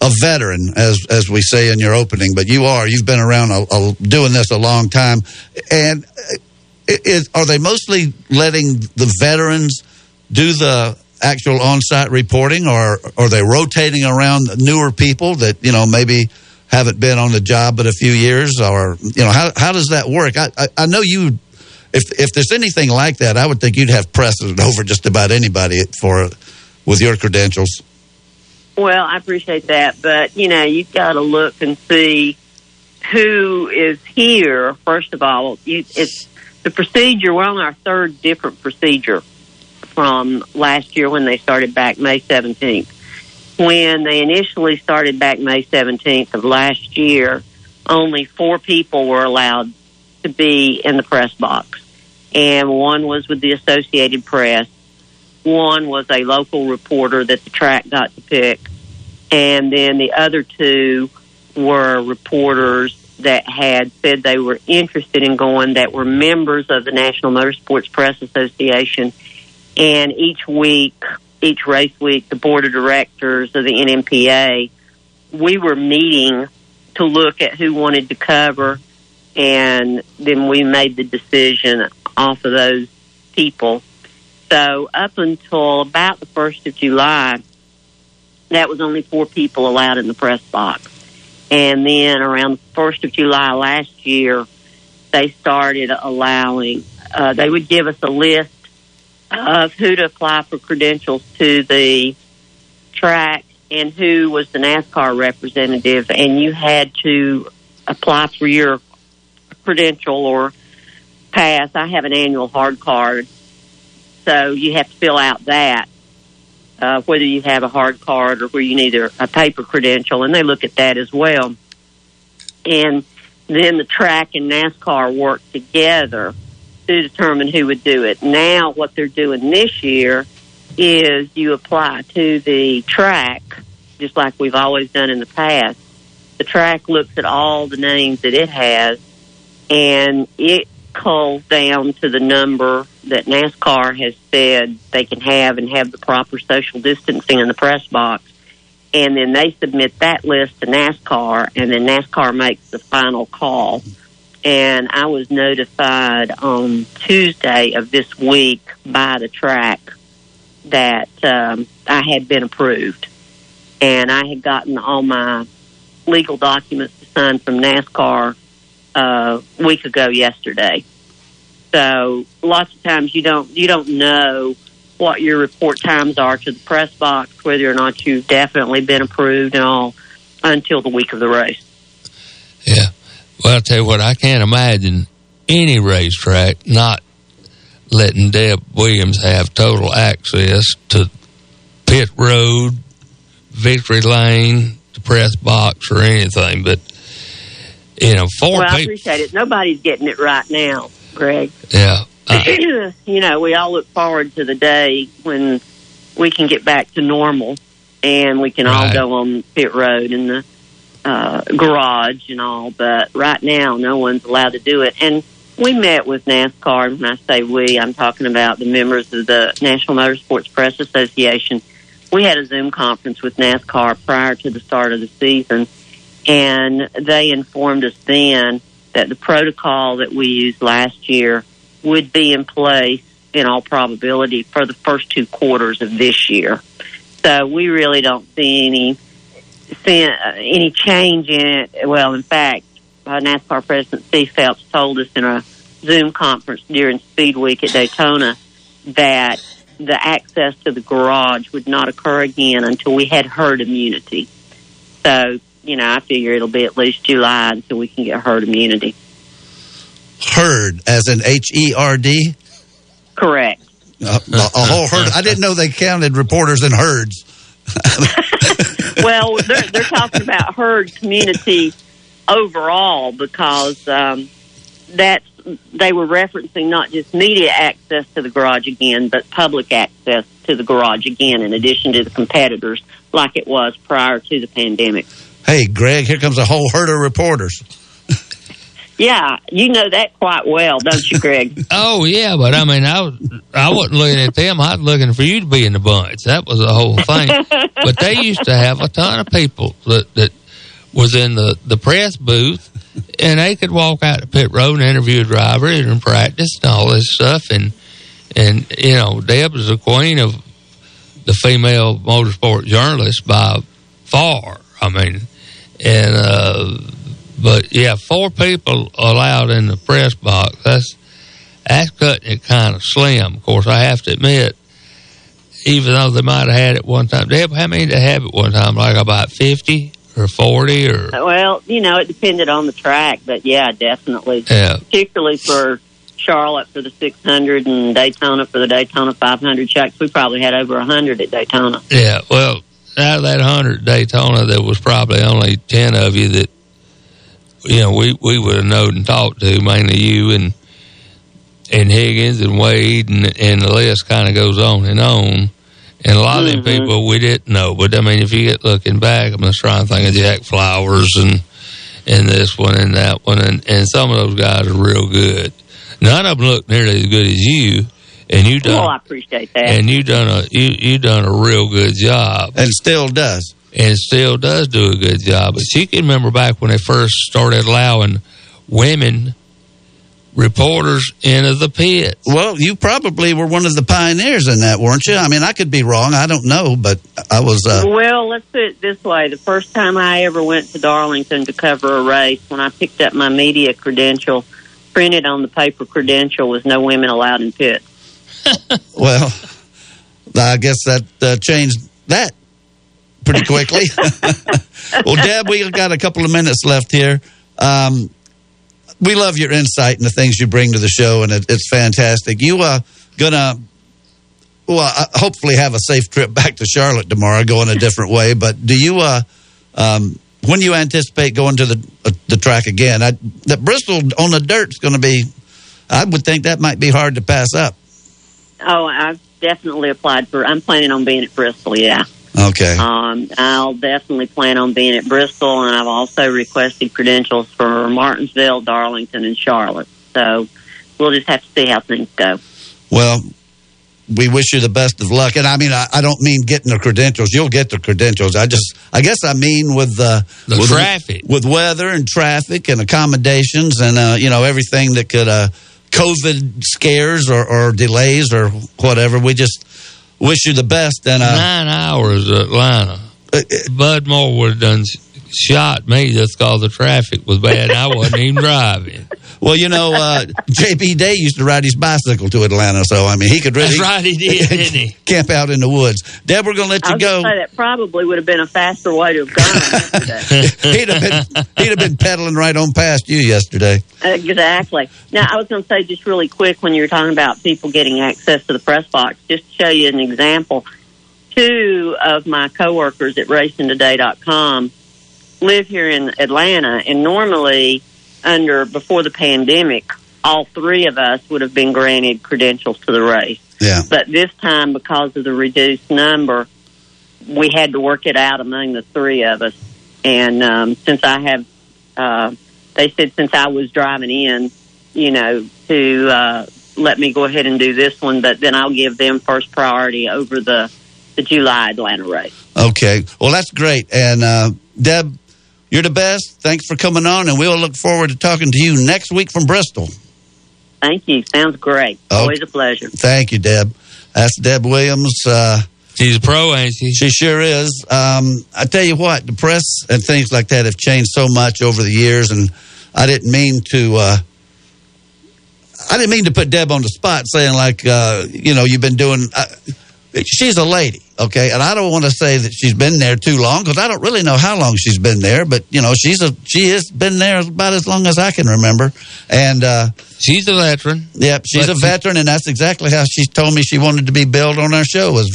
a veteran, as as we say in your opening, but you are. You've been around a, a, doing this a long time, and uh, is, are they mostly letting the veterans do the actual on-site reporting, or are they rotating around newer people that you know maybe? Haven't been on the job but a few years, or you know how how does that work? I I, I know you if if there's anything like that, I would think you'd have precedent over just about anybody for with your credentials. Well, I appreciate that, but you know, you've got to look and see who is here. First of all, you, it's the procedure. We're on our third different procedure from last year when they started back May seventeenth. When they initially started back May seventeenth of last year, only four people were allowed to be in the press box, and one was with the Associated Press. One was a local reporter that the track got to pick, and then the other two were reporters that had said they were interested in going that were members of the National Motorsports Press Association. And each week, each race week, the board of directors of the NMPA, we were meeting to look at who wanted to cover, and then we made the decision off of those people. So up until about the first of July, that was only four people allowed in the press box. And then around the first of July last year, they started allowing. Uh, they would give us a list of who to apply for credentials to the track and who was the NASCAR representative, and you had to apply for your credential or pass. I have an annual hard card, so you have to fill out that. Uh, whether you have a hard card or where you need a, a paper credential, and they look at that as well. And then the track and NASCAR work together to determine who would do it. Now, what they're doing this year is you apply to the track, just like we've always done in the past. The track looks at all the names that it has, and it culls down to the number that NASCAR has said they can have and have the proper social distancing in the press box. And then they submit that list to NASCAR, and then NASCAR makes the final call. And I was notified on Tuesday of this week by the track that um, I had been approved. And I had gotten all my legal documents signed from NASCAR uh, a week ago yesterday. So lots of times you don't you don't know what your report times are to the press box, whether or not you've definitely been approved and all until the week of the race. Yeah. Well, I'll tell you what, I can't imagine any racetrack not letting Deb Williams have total access to pit road, victory lane, the press box, or anything. But, you know, four well, I appreciate it. Nobody's getting it right now, Greg. Yeah. you know, we all look forward to the day when we can get back to normal and we can all go on pit road and the uh, garage and all. But right now, no one's allowed to do it. And we met with NASCAR. and When I say we, I'm talking about the members of the National Motorsports Press Association. We had a Zoom conference with NASCAR prior to the start of the season, and they informed us then that the protocol that we used last year would be in place in all probability for the first two quarters of this year. So we really don't see any any change in it. Well, in fact, uh, NASCAR President Steve Phelps told us in a Zoom conference during Speed Week at Daytona that the access to the garage would not occur again until we had herd immunity. So, you know, I figure it'll be at least July until we can get herd immunity. Herd, as in H E R D? Correct. A, a whole herd. I didn't know they counted reporters in herds. well, they're, they're talking about herd community overall because um, that's they were referencing not just media access to the garage again, but public access to the garage again, in addition to the competitors, like it was prior to the pandemic. Hey, Greg, here comes a whole herd of reporters. Yeah, you know that quite well, don't you, Greg? Oh yeah, but I mean, I was I wasn't looking at them. I was looking for you to be in the bunch. That was the whole thing. but they used to have a ton of people that that was in the the press booth, and they could walk out to pit road and interview a driver and practice and all this stuff. And and you know, Deb was the queen of the female motorsport journalist by far. I mean, and uh, but yeah, four people allowed in the press box. That's that's cutting it kind of slim. Of course, I have to admit, even though they might have had it one time. Deb, how many did they have it one time? Like about fifty or forty or Well, you know, it depended on the track, but yeah, definitely. yeah. Particularly for Charlotte for the 600 and Daytona for the Daytona 500 checks. We probably had over 100 at Daytona. Yeah, well, out of that hundred Daytona, there was probably only ten of you that you know we we would have known and talked to, mainly you and and Higgins and Wade, and and the list kind of goes on and on. And a lot of them mm-hmm. people we didn't know, but I mean, if you get looking back, I'm just trying to think of Jack Flowers and and this one and that one, and and some of those guys are real good. None of them look nearly as good as you, and you done Well, I appreciate that. and you done a you you done a real good job, and still does, and still does do a good job. But you can remember back when they first started allowing women reporters into the pit. Well, you probably were one of the pioneers in that, weren't you? I mean, I could be wrong. I don't know, but I was. Uh, well, let's put it this way. The first time I ever went to Darlington to cover a race, when I picked up my media credential, printed on the paper credential was no women allowed in pit. well, I guess that uh, changed that pretty quickly. well, Deb, we got a couple of minutes left here. Um, we love your insight and the things you bring to the show, and it, it's fantastic. You are gonna well, uh, hopefully have a safe trip back to Charlotte tomorrow, going a different way. But do you uh, um, when you anticipate going to the uh, the track again? I, that Bristol on the dirt is going to be. I would think that might be hard to pass up. Oh, I've definitely applied for. I'm planning on being at Bristol. Yeah. Okay. Um, I'll definitely plan on being at Bristol, and I've also requested credentials for Martinsville, Darlington, and Charlotte. So we'll just have to see how things go. Well, we wish you the best of luck. And I mean, I, I don't mean getting the credentials. You'll get the credentials. I just, I guess I mean with uh, The with, traffic. with weather and traffic and accommodations and uh, you know everything that could uh, COVID scares or, or delays or whatever. We just wish you the best. And uh, Nine hours Atlanta. Bud Moore would have done shot me just because the traffic was bad. and I wasn't even driving. well, you know, uh, JB Day used to ride his bicycle to Atlanta, so I mean, he could really That's right, he did, didn't he? camp out in the woods. Deb, we're going to let I you was go. say that probably would have been a faster way to have gone. he'd have been he'd have been pedaling right on past you yesterday. Exactly. Now, I was going to say just really quick when you were talking about people getting access to the press box, just to show you an example. Two of my coworkers at racingtoday.com live here in Atlanta, and normally, under before the pandemic, all three of us would have been granted credentials to the race. Yeah. But this time, because of the reduced number, we had to work it out among the three of us. And um, since I have, uh, they said since I was driving in, you know, to uh, let me go ahead and do this one, but then I'll give them first priority over the the July Atlanta race. Okay. Well, that's great. And uh, Deb, you're the best. Thanks for coming on, and we'll look forward to talking to you next week from Bristol. Thank you. Sounds great. Okay. Always a pleasure. Thank you, Deb. That's Deb Williams. Uh, She's a pro, ain't she? She sure is. Um, I tell you what, the press and things like that have changed so much over the years, and I didn't mean to. Uh, I didn't mean to put Deb on the spot, saying like, uh, you know, you've been doing. Uh, she's a lady, okay, and I don't want to say that she's been there too long because I don't really know how long she's been there, but you know, she's a she has been there about as long as I can remember, and uh, she's a veteran. Yep, she's a veteran, and that's exactly how she told me she wanted to be billed on our show as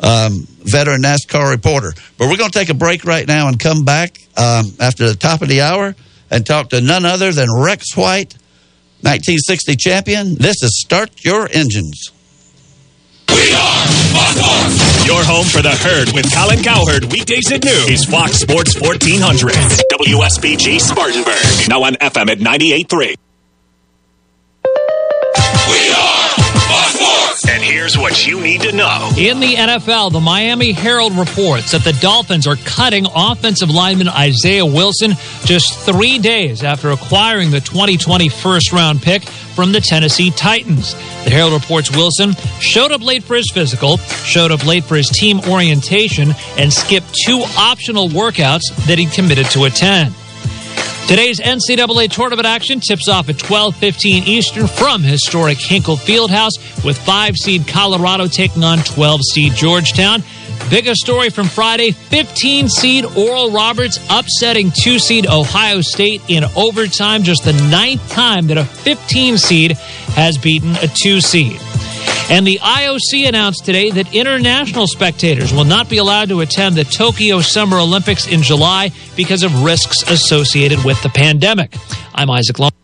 um, veteran NASCAR reporter. But we're going to take a break right now and come back um, after the top of the hour and talk to none other than Rex White, 1960 champion. This is Start Your Engines. Your home for the herd with Colin Cowherd weekdays at noon is Fox Sports 1400. WSBG Spartanburg. Now on FM at 98.3. And here's what you need to know. In the NFL, the Miami Herald reports that the Dolphins are cutting offensive lineman Isaiah Wilson just three days after acquiring the 2020 first round pick from the Tennessee Titans. The Herald reports Wilson showed up late for his physical, showed up late for his team orientation, and skipped two optional workouts that he committed to attend. Today's NCAA tournament action tips off at 12:15 Eastern from historic Hinkle Fieldhouse with 5 seed Colorado taking on 12 seed Georgetown. Biggest story from Friday, 15 seed Oral Roberts upsetting 2 seed Ohio State in overtime just the ninth time that a 15 seed has beaten a 2 seed. And the IOC announced today that international spectators will not be allowed to attend the Tokyo Summer Olympics in July because of risks associated with the pandemic. I'm Isaac Long.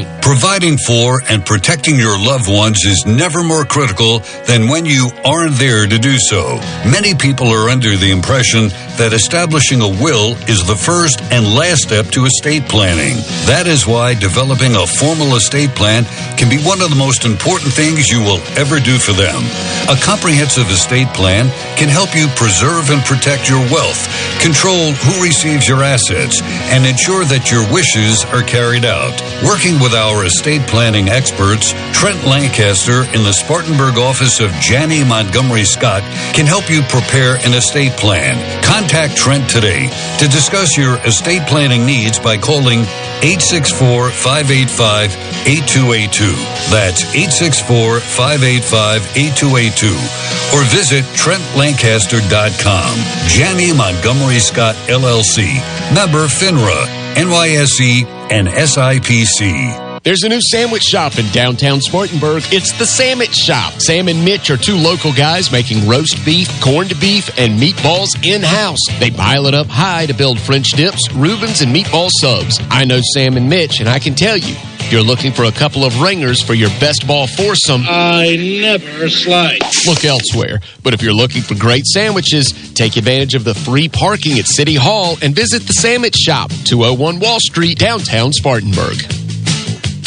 Providing for and protecting your loved ones is never more critical than when you aren't there to do so. Many people are under the impression that establishing a will is the first and last step to estate planning. That is why developing a formal estate plan can be one of the most important things you will ever do for them. A comprehensive estate plan can help you preserve and protect your wealth, control who receives your assets, and ensure that your wishes are carried out. Working with our estate planning experts, Trent Lancaster in the Spartanburg office of Janney Montgomery Scott can help you prepare an estate plan. Contact Trent today to discuss your estate planning needs by calling 864 585 8282. That's 864 585 8282. Or visit TrentLancaster.com. Janney Montgomery Scott LLC. Member FINRA, NYSE, and SIPC. There's a new sandwich shop in downtown Spartanburg. It's the Sandwich Shop. Sam and Mitch are two local guys making roast beef, corned beef, and meatballs in house. They pile it up high to build French dips, Reubens, and meatball subs. I know Sam and Mitch, and I can tell you, you're looking for a couple of ringers for your best ball foursome, I never slide. look elsewhere. But if you're looking for great sandwiches, take advantage of the free parking at City Hall and visit the Sandwich Shop, 201 Wall Street, downtown Spartanburg.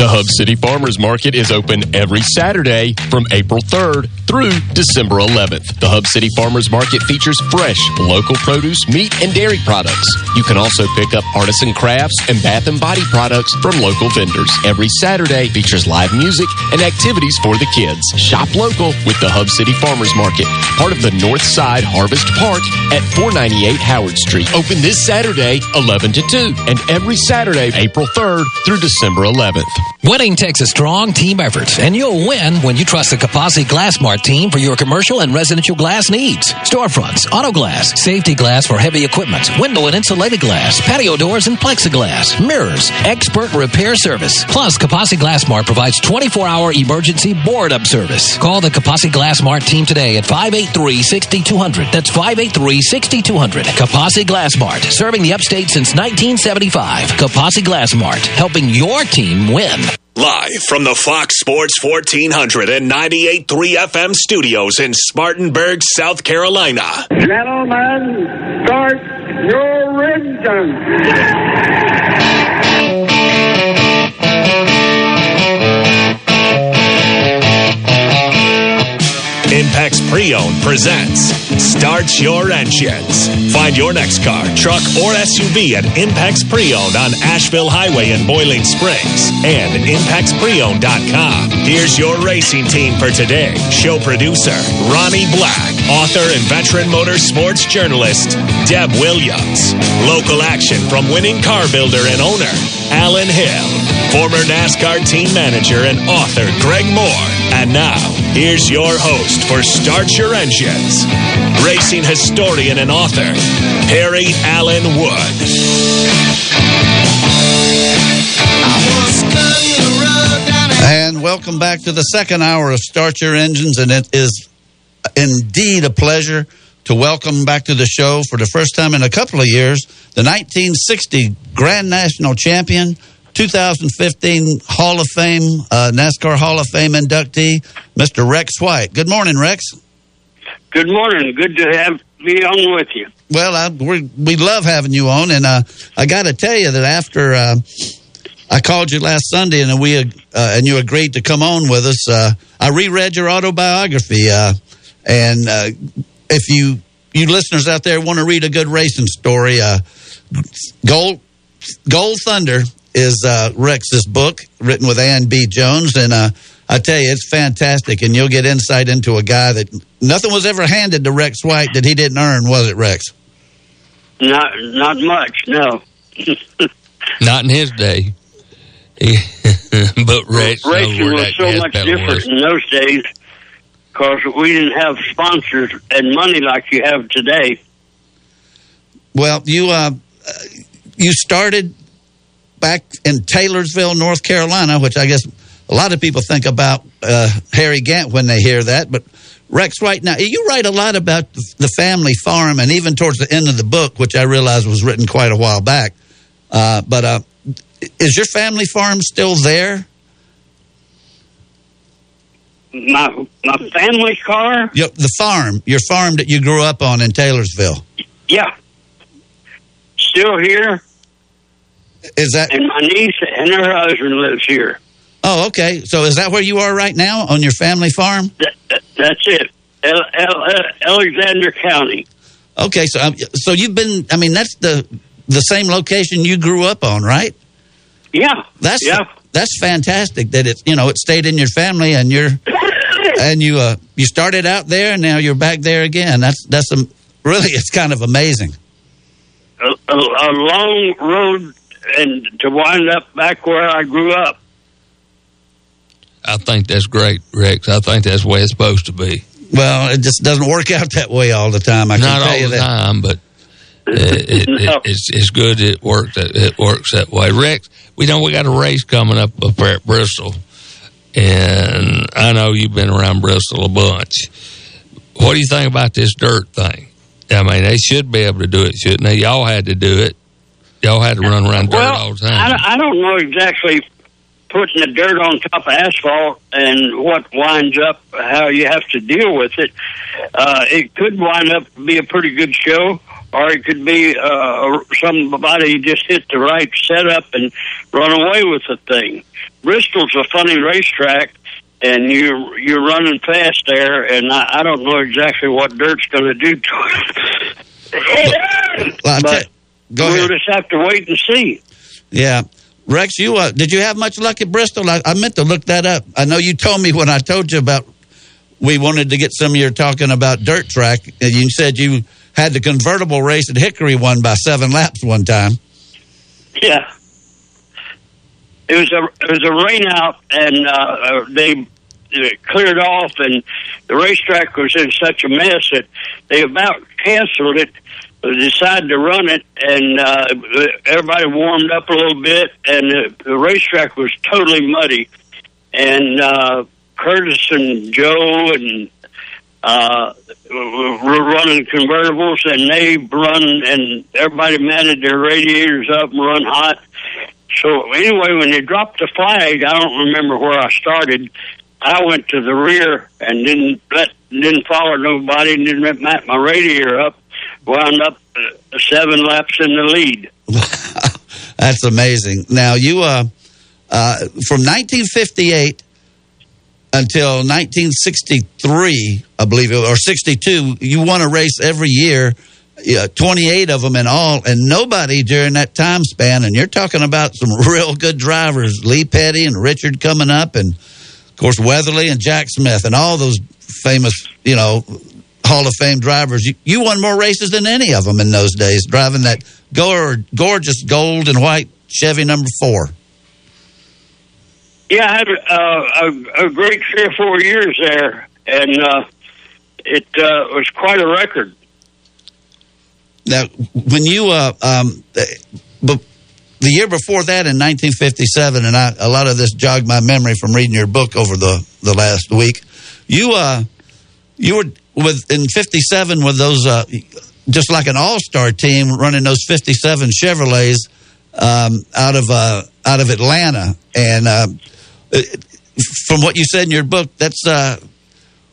The Hub City Farmers Market is open every Saturday from April 3rd through December 11th. The Hub City Farmers Market features fresh, local produce, meat, and dairy products. You can also pick up artisan crafts and bath and body products from local vendors. Every Saturday features live music and activities for the kids. Shop local with the Hub City Farmers Market, part of the North Side Harvest Park at 498 Howard Street. Open this Saturday, 11 to 2, and every Saturday, April 3rd through December 11th. Winning takes a strong team effort, and you'll win when you trust the Kapasi Glassmart team for your commercial and residential glass needs. Storefronts, auto glass, safety glass for heavy equipment, window and insulated glass, patio doors and plexiglass, mirrors, expert repair service. Plus, Kapasi Glassmart provides 24-hour emergency board-up service. Call the Kapasi Glassmart team today at 583-6200. That's 583-6200. Kapasi Glassmart, serving the upstate since 1975. Kapasi Glassmart, helping your team win. Live from the Fox Sports 1400 and 98.3 FM studios in Spartanburg, South Carolina. Gentlemen, start your engine. Pre-Owned presents Start Your Engines. Find your next car, truck, or SUV at Impex Pre-Owned on Asheville Highway in Boiling Springs and ImpexPreowned.com. Here's your racing team for today. Show producer Ronnie Black, author and veteran motorsports journalist Deb Williams. Local action from winning car builder and owner Alan Hill, former NASCAR team manager and author Greg Moore. And now, here's your host for Start Your Engines, racing historian and author, Perry Allen Wood. And welcome back to the second hour of Start Your Engines. And it is indeed a pleasure to welcome back to the show for the first time in a couple of years the 1960 Grand National Champion, 2015 Hall of Fame, uh, NASCAR Hall of Fame inductee, Mr. Rex White. Good morning, Rex. Good morning. Good to have me on with you. Well, I, we we love having you on, and uh, I got to tell you that after uh, I called you last Sunday and we uh, and you agreed to come on with us, uh, I reread your autobiography, uh, and uh, if you you listeners out there want to read a good racing story, uh, Gold Gold Thunder is uh, Rex's book, written with Anne B. Jones, and uh, I tell you, it's fantastic, and you'll get insight into a guy that nothing was ever handed to Rex White that he didn't earn, was it, Rex? Not not much, no. Not in his day. But Rex knows Racing was so much different was. in those days because we didn't have sponsors and money like you have today. Well, you uh, uh, you started back in Taylorsville, North Carolina, which I guess a lot of people think about uh, Harry Gant when they hear that. But Rex right now you write a lot about the family farm, and even towards the end of the book, which I realize was written quite a while back. Uh, but uh, is your family farm still there? My my family car, Your, the farm, your farm that you grew up on in Taylorsville. yeah, still here. Is that and my niece and her husband lives here. Oh, okay. So is that where you are right now on your family farm? That, that, that's it. El, El, El, Alexander County. Okay, so um, so you've been. I mean, that's the the same location you grew up on, right? Yeah. That's yeah. that's fantastic that it you know it stayed in your family and you're and you uh you started out there and now you're back there again. That's that's a, really it's kind of amazing. a, a, a long road and to wind up back where I grew up. I think that's great, Rex. I think that's the way it's supposed to be. Well, it just doesn't work out that way all the time. I Not can tell all you the that. time, but uh, it, it, it, it's it's good. It works. It works that way. Rex, we know we got a race coming up up at Bristol, and I know you've been around Bristol a bunch. What do you think about this dirt thing? I mean, they should be able to do it, shouldn't they? Y'all had to do it. Y'all had to run around dirt well, all the time. don't- I don't know exactly putting the dirt on top of asphalt and what winds up how you have to deal with it. Uh, it could wind up to be a pretty good show, or it could be uh, somebody just hit the right setup and run away with the thing. Bristol's a funny racetrack. And you're you're running fast there, and I, I don't know exactly what dirt's going to do to it. Well, but we'll ahead. just have to wait and see. Yeah. Rex, you uh, did you have much luck at Bristol? I, I meant to look that up. I know you told me when I told you about we wanted to get some of your talking about dirt track. and You said you had the convertible race at Hickory won by seven laps one time. Yeah. It was a it was a rain out, and uh, uh, they uh, cleared off, and the racetrack was in such a mess that they about canceled it. Decided to run it, and uh, everybody warmed up a little bit, and the, the racetrack was totally muddy. And uh, Curtis and Joe and uh, were running convertibles, and they run, and everybody mounted their radiators up and run hot. So anyway, when they dropped the flag, I don't remember where I started. I went to the rear and didn't let, didn't follow nobody, and didn't mount my radiator up. Wound up uh, seven laps in the lead. That's amazing. Now you uh, uh, from 1958 until 1963, I believe, or 62, you won a race every year. Yeah, 28 of them in all, and nobody during that time span. And you're talking about some real good drivers, Lee Petty and Richard coming up, and of course Weatherly and Jack Smith, and all those famous, you know, Hall of Fame drivers. You, you won more races than any of them in those days, driving that gorgeous gold and white Chevy number four. Yeah, I had uh, a, a great three or four years there, and uh, it uh, was quite a record. Now, when you, uh, um, the year before that in 1957, and I, a lot of this jogged my memory from reading your book over the, the last week. You, uh, you were with in 57 with those, uh, just like an all star team running those 57 Chevrolets um, out of uh, out of Atlanta, and uh, from what you said in your book, that's uh,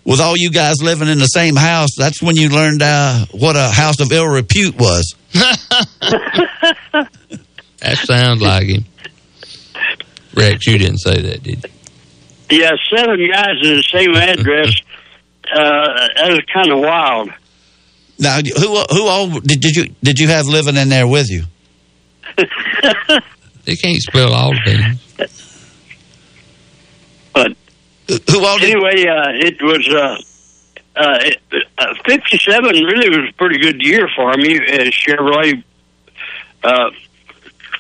with all you guys living in the same house. That's when you learned uh, what a house of ill repute was. That sounds like him. Rex, you didn't say that, did you? Yeah, seven guys in the same address. Uh, that was kind of wild. Now, who who all did, did you did you have living in there with you? They can't spell all of them. But who all anyway, uh, it was uh, uh, it, uh, fifty-seven. Really was a pretty good year for me. Uh, Chevrolet uh,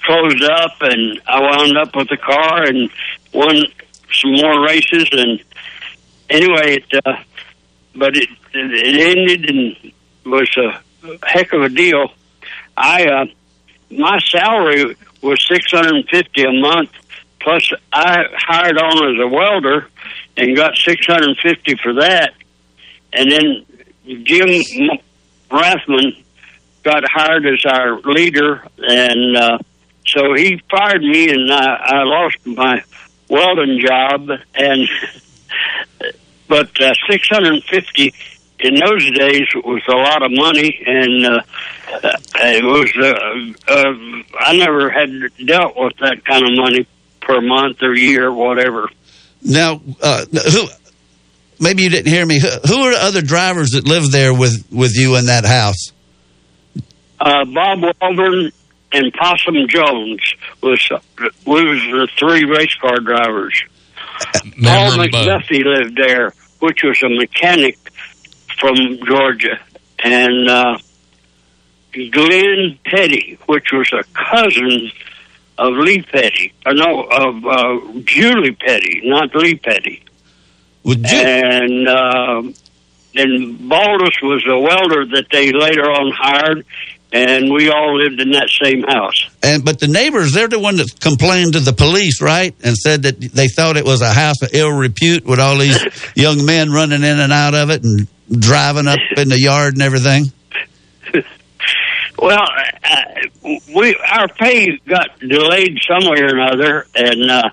closed up, and I wound up with the car and won some more races. And anyway, it uh, but it it ended and was a heck of a deal. I uh, my salary was six hundred and fifty a month. Plus, I hired on as a welder and got six hundred and fifty for that. And then Jim Rathmann got hired as our leader, and uh, so he fired me, and I, I lost my welding job. And but uh, six hundred and fifty in those days was a lot of money, and uh, uh, it was. Uh, uh, I never had dealt with that kind of money per month or year, or whatever. Now, uh, who? Maybe you didn't hear me. Who, who are the other drivers that lived there with with you in that house? Uh, Bob Waldron and Possum Jones was we was the three race car drivers. Paul Remember both. McDuffie lived there, which was a mechanic from Georgia, and uh, Glenn Petty, which was a cousin of Lee Petty. Or no, of uh, Julie Petty, not Lee Petty. and uh, and Baldus was a welder that they later on hired, and we all lived in that same house. And but the neighbors, they're the one that complained to the police, right? And said that they thought it was a house of ill repute with all these young men running in and out of it and driving up in the yard and everything. Well, uh, we our pay got delayed some way or another, and uh,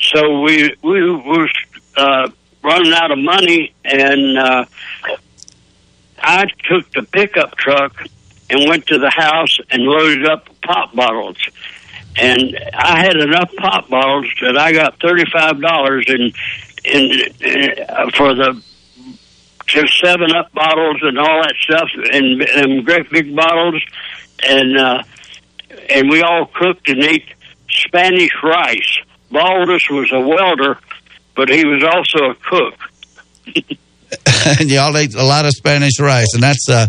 so we we was uh, running out of money, and uh, I took the pickup truck and went to the house and loaded up pop bottles. And I had enough pop bottles that I got thirty five dollars in in uh, for the just seven up bottles and all that stuff and, and great big bottles and uh and we all cooked and ate Spanish rice. Baldus was a welder, but he was also a cook. and y'all ate a lot of Spanish rice, and that's uh,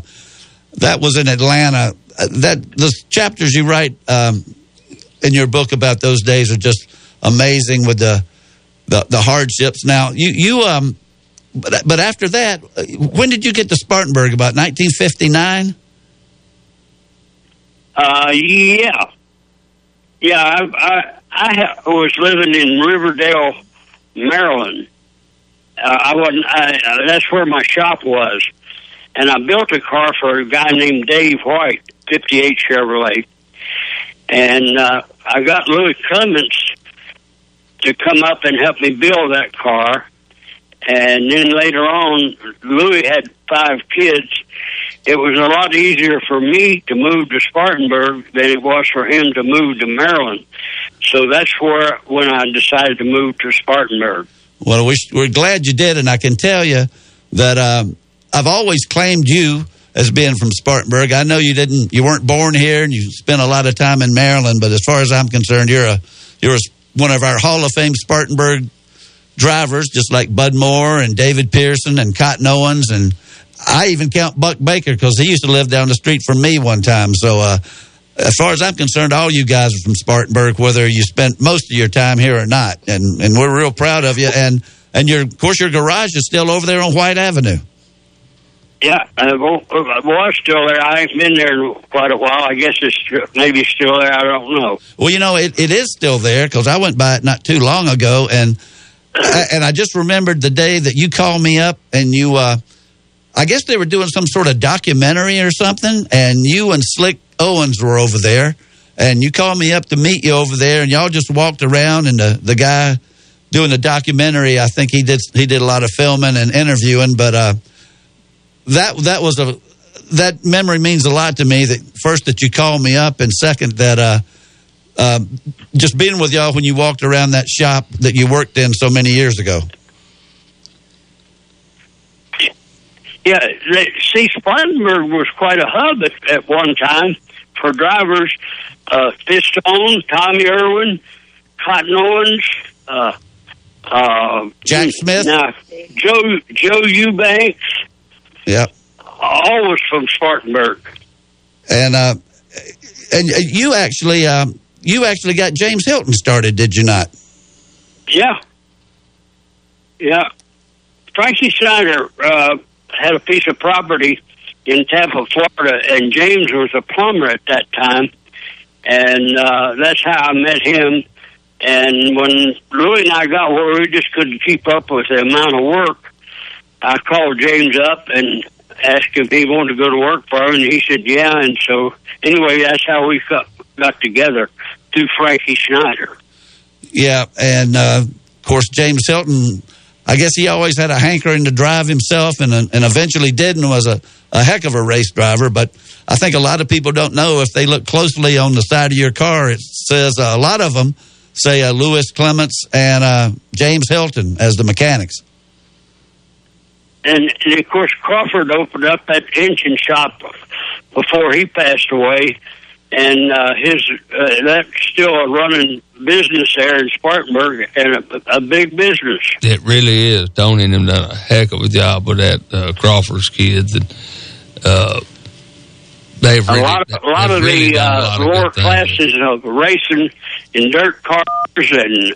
that was in Atlanta. Uh, that the chapters you write um, in your book about those days are just amazing with the the, the hardships. Now you you um, but but after that, uh, when did you get to Spartanburg? About 1959. Uh, yeah, yeah. I I, I was living in Riverdale, Maryland. Uh, I wasn't. I, uh, that's where my shop was, and I built a car for a guy named Dave White, '58 Chevrolet, and uh, I got Louis Clements to come up and help me build that car. And then later on, Louis had five kids. It was a lot easier for me to move to Spartanburg than it was for him to move to Maryland. So that's where when I decided to move to Spartanburg. Well, we, we're glad you did, and I can tell you that um, I've always claimed you as being from Spartanburg. I know you didn't, you weren't born here, and you spent a lot of time in Maryland. But as far as I'm concerned, you're a you're one of our Hall of Fame Spartanburg drivers, just like Bud Moore and David Pearson and Cotton Owens, and I even count Buck Baker because he used to live down the street from me one time. So. uh as far as I'm concerned, all you guys are from Spartanburg, whether you spent most of your time here or not, and and we're real proud of you. And and your, of course, your garage is still over there on White Avenue. Yeah, uh, well, uh, was still there. I ain't been there in quite a while. I guess it's maybe still there. I don't know. Well, you know, it, it is still there because I went by it not too long ago, and and I just remembered the day that you called me up and you. uh I guess they were doing some sort of documentary or something, and you and Slick Owens were over there, and you called me up to meet you over there, and y'all just walked around, and the the guy doing the documentary, I think he did he did a lot of filming and interviewing, but uh, that that was a that memory means a lot to me. That first that you called me up, and second that uh, uh, just being with y'all when you walked around that shop that you worked in so many years ago. Yeah, see, Spartanburg was quite a hub at, at one time for drivers. Uh, Fistone, Tommy Irwin, Cotton Owens, uh, uh, Jack Smith, now, Joe Joe Eubanks, Yep. all was from Spartanburg. And uh, and you actually um, you actually got James Hylton started, did you not? Yeah, yeah. Frankie Schneider uh, had a piece of property in Tampa, Florida, and James was a plumber at that time, and uh, that's how I met him. And when Louis and I got where we just couldn't keep up with the amount of work, I called James up and asked if he wanted to go to work for him, and he said, "Yeah." And so, anyway, that's how we got got together through Frankie Schneider. Yeah, and uh, of course James Hylton. I guess he always had a hankering to drive himself, and and eventually did, and was a, a heck of a race driver. But I think a lot of people don't know if they look closely on the side of your car, it says uh, a lot of them say uh, Lewis Clements and uh, James Hylton as the mechanics. And, and of course, Crawford opened up that engine shop before he passed away, and uh, his uh, that's still a running business there in Spartanburg, and a, a big business. It really is. Tony and them done a heck of a job with that uh, Crawford's kids. And, uh, They've a really, lot, a lot of really the uh, of lower classes of racing in dirt cars and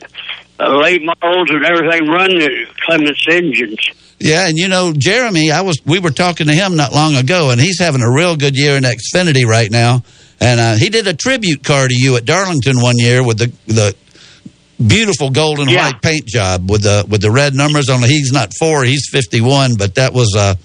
uh, late models and everything run the Clements engines. Yeah, and you know, Jeremy, I was we were talking to him not long ago, and he's having a real good year in Xfinity right now. And uh, he did a tribute car to you at Darlington one year with the the beautiful gold and white paint job with the with the red numbers on. it. He's not four, he's fifty one, but that was uh,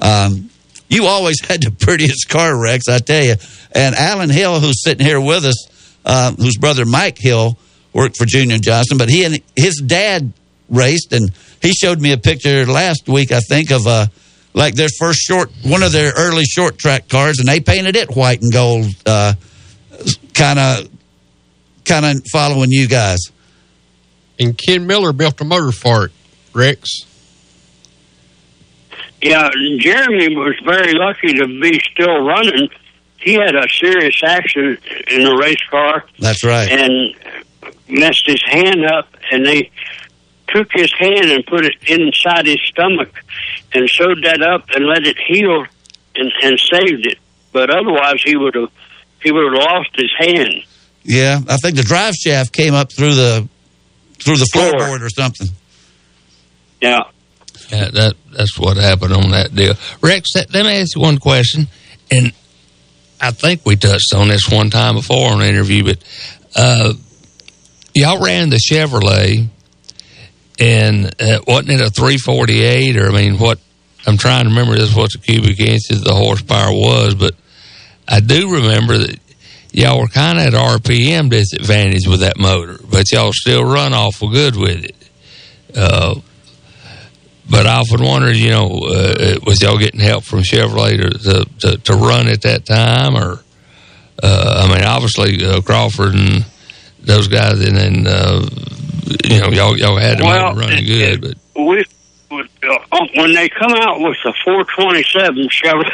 um, you always had the prettiest car, Rex. I tell you. And Alan Hill, who's sitting here with us, uh, whose brother Mike Hill worked for Junior Johnson, but he and his dad raced, and he showed me a picture last week, I think, of uh, like their first short, one of their early short track cars, and they painted it white and gold, kind of, kind of following you guys. And Ken Miller built a motor for it, Rex. Yeah, Jeremy was very lucky to be still running. He had a serious accident in a race car That's right. and messed his hand up, and they took his hand and put it inside his stomach and sewed that up and let it heal and, and saved it. But otherwise, he would have he would have lost his hand. Yeah, I think the drive shaft came up through the through the floorboard or something. Yeah. Yeah, that that's what happened on that deal. Rex, let let me ask you one question, and I think we touched on this one time before on the interview, but uh, y'all ran the Chevrolet, and uh, wasn't it a 348? Or I mean, what I'm trying to remember is what the cubic inches the horsepower was, but I do remember that y'all were kind of at RPM disadvantage with that motor, but y'all still run awful good with it. Uh, but I often wondered, you know, uh, was y'all getting help from Chevrolet to, to, to run at that time? Or, uh, I mean, obviously, uh, Crawford and those guys, and then, uh, you know, y'all, y'all had the Well, running good. But we would, uh, when they come out with the 427 Chevrolet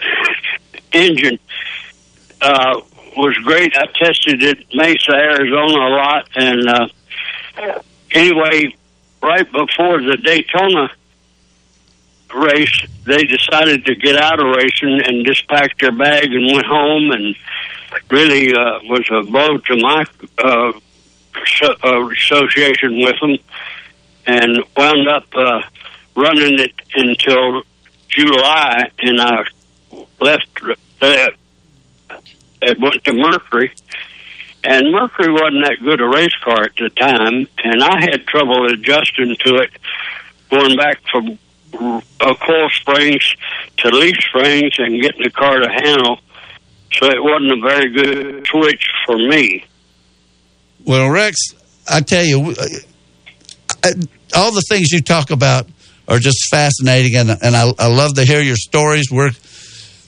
engine uh, was great. I tested it Mesa, Arizona a lot, and uh, anyway, right before the Daytona race, they decided to get out of racing and just packed their bag and went home, and really uh, was a blow to my uh, uh, association with them, and wound up uh, running it until July, and I left that and went to Mercury. And Mercury wasn't that good a race car at the time, and I had trouble adjusting to it, going back from uh, coil springs to leaf springs and getting the car to handle. So it wasn't a very good switch for me. Well, Rex, I tell you, uh, uh, all the things you talk about are just fascinating, and and I, I love to hear your stories. We're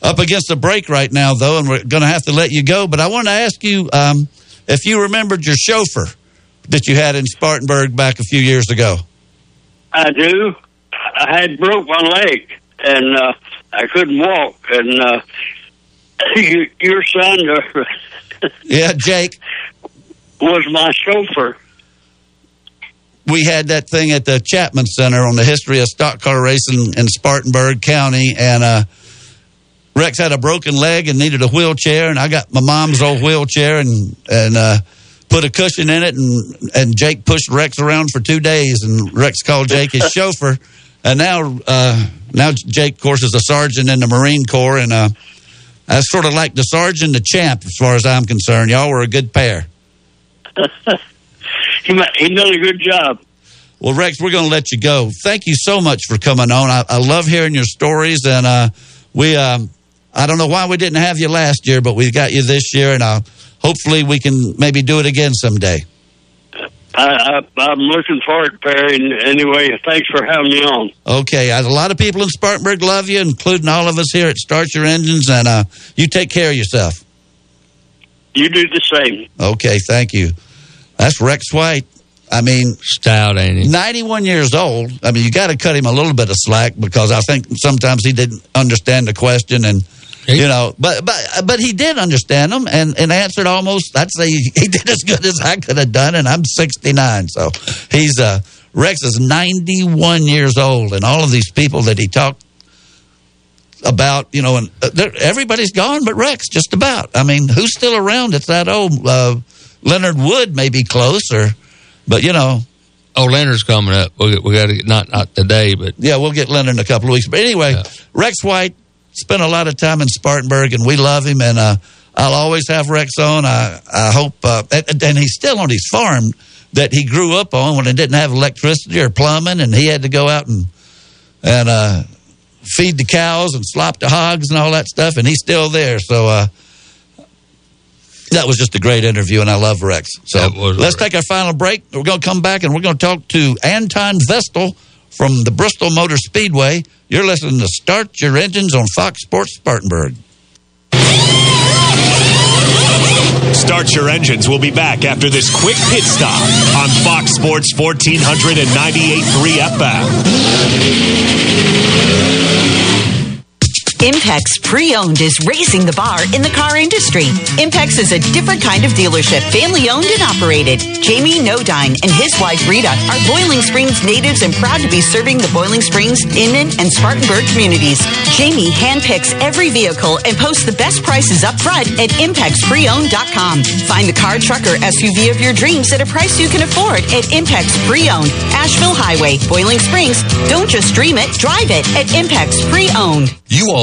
up against a break right now, though, and we're going to have to let you go. But I want to ask you um, if you remembered your chauffeur that you had in Spartanburg back a few years ago. I do. I had broke my leg, and uh, I couldn't walk. And uh, you, your son uh, Yeah, Jake. Was my chauffeur. we had that thing at the Chapman Center on the history of stock car racing in Spartanburg County, and uh, Rex had a broken leg and needed a wheelchair, and I got my mom's old wheelchair and and uh, put a cushion in it, and and Jake pushed Rex around for two days, and Rex called Jake his chauffeur, and now uh, now Jake, of course, is a sergeant in the Marine Corps, and uh, that's sort of like the sergeant, the champ, as far as I'm concerned. Y'all were a good pair. he he done a good job. Well, Rex, we're going to let you go. Thank you so much for coming on. I, I love hearing your stories, and uh, we. Um, I don't know why we didn't have you last year, but we got you this year, and uh, hopefully we can maybe do it again someday. I, I'm looking forward, Perry. And anyway, thanks for having me on. Okay, a lot of people in Spartanburg love you, including all of us here at Start Your Engines, and uh, you take care of yourself. You do the same. Okay, thank you. That's Rex White. I mean, stout, ain't he? 91 years old. I mean, you got to cut him a little bit of slack because I think sometimes he didn't understand the question and. You know, but but but he did understand them and, and answered almost. I'd say he did as good as I could have done, and I'm 69, so he's uh Rex is 91 years old, and all of these people that he talked about you know, and uh, everybody's gone but Rex. Just about. I mean, who's still around? It's that old uh, Leonard Wood may be closer, but you know, Oh, Leonard's coming up. We, we got to get not not today, but yeah, we'll get Leonard in a couple of weeks. But anyway, Rex White spent a lot of time in Spartanburg, and we love him. And uh, I'll always have Rex on. I I hope, uh, and, and he's still on his farm that he grew up on when it didn't have electricity or plumbing, and he had to go out and and uh, feed the cows and slop the hogs and all that stuff, and he's still there. So. Uh, that was just a great interview, and I love Rex. So let's take our final break. We're going to come back and we're going to talk to Anthony Vestal from the Bristol Motor Speedway. You're listening to Start Your Engines on Fox Sports Spartanburg. Start your engines. We'll be back after this quick pit stop on Fox Sports 1498.3 FM. Impex Pre-Owned is raising the bar in the car industry. Impex is a different kind of dealership, family owned and operated. Jamie Nodine and his wife Rita are Boiling Springs natives and proud to be serving the Boiling Springs, Inman, and Spartanburg communities. Jamie handpicks every vehicle and posts the best prices up front at ImpexPreowned.com. Find the car, truck, or SUV of your dreams at a price you can afford at Impex Pre-Owned, Asheville Highway, Boiling Springs. Don't just dream it, drive it at Impex Pre-Owned. You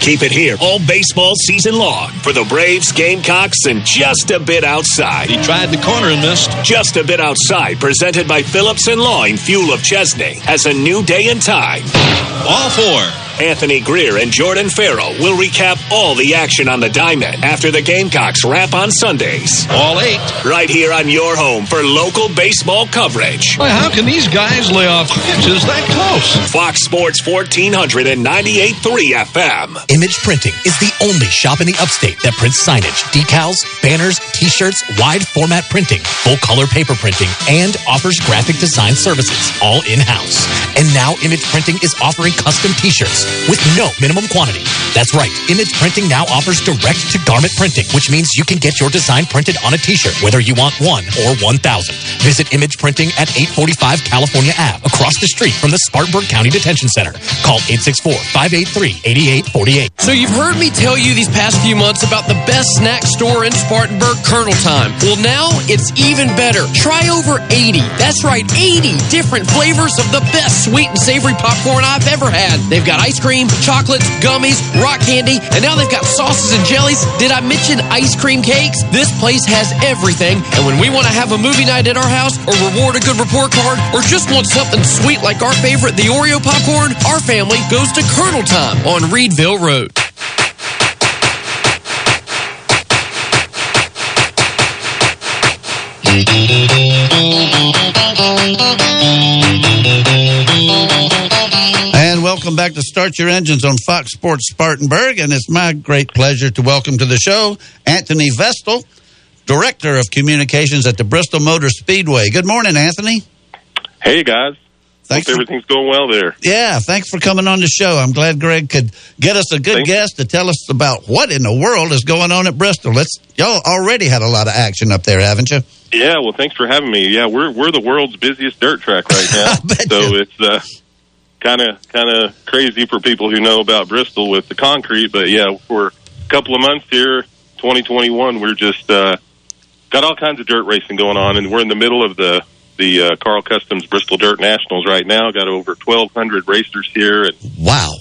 Keep it here all baseball season long for the Braves, Gamecocks, and just a bit outside. He tried the corner and missed. Just a bit outside, presented by Phillips and Long Fuel of Chesney, has a new day and time. All four. Anthony Greer and Jordan Farrell will recap all the action on the diamond after the Gamecocks wrap on Sundays. All eight. Right here on your home for local baseball coverage. Boy, how can these guys lay off pitches that close? Fox Sports 1498.3 FM. Image Printing is the only shop in the upstate that prints signage, decals, banners, t-shirts, wide format printing, full color paper printing, and offers graphic design services, all in-house. And now Image Printing is offering custom t-shirts with no minimum quantity. That's right. Image Printing now offers direct to garment printing, which means you can get your design printed on a t-shirt, whether you want one or 1,000. Visit Image Printing at 845 California Ave, across the street from the Spartanburg County Detention Center. Call 864-583-8848. So you've heard me tell you these past few months about the best snack store in Spartanburg, Colonel Time. Well, now it's even better. Try over 80. That's right, 80 different flavors of the best sweet and savory popcorn I've ever had. They've got ice cream, chocolates, gummies, rock candy, and now they've got sauces and jellies. Did I mention ice cream cakes? This place has everything. And when we want to have a movie night at our house, or reward a good report card, or just want something sweet like our favorite, the Oreo popcorn, our family goes to Colonel Time on Reidville Road. And welcome back to Start Your Engines on Fox Sports Spartanburg. And it's my great pleasure to welcome to the show Anthony Vestal, Director of Communications at the Bristol Motor Speedway. Good morning, Anthony. Hey guys. Thanks Hope for- everything's going well there. Yeah, thanks for coming on the show. I'm glad Greg could get us a good Thank guest to tell us about what in the world is going on at Bristol. Let's y'all already had a lot of action up there, haven't you? Yeah, well thanks for having me. Yeah, we're we're the world's busiest dirt track right now. so it's uh kind of kind of crazy for people who know about Bristol with the concrete, but yeah, for a couple of months here, 2021, we're just uh got all kinds of dirt racing going on and we're in the middle of the the uh, Karl Kustoms Bristol Dirt Nationals right now. Got over 1200 racers here and Wow.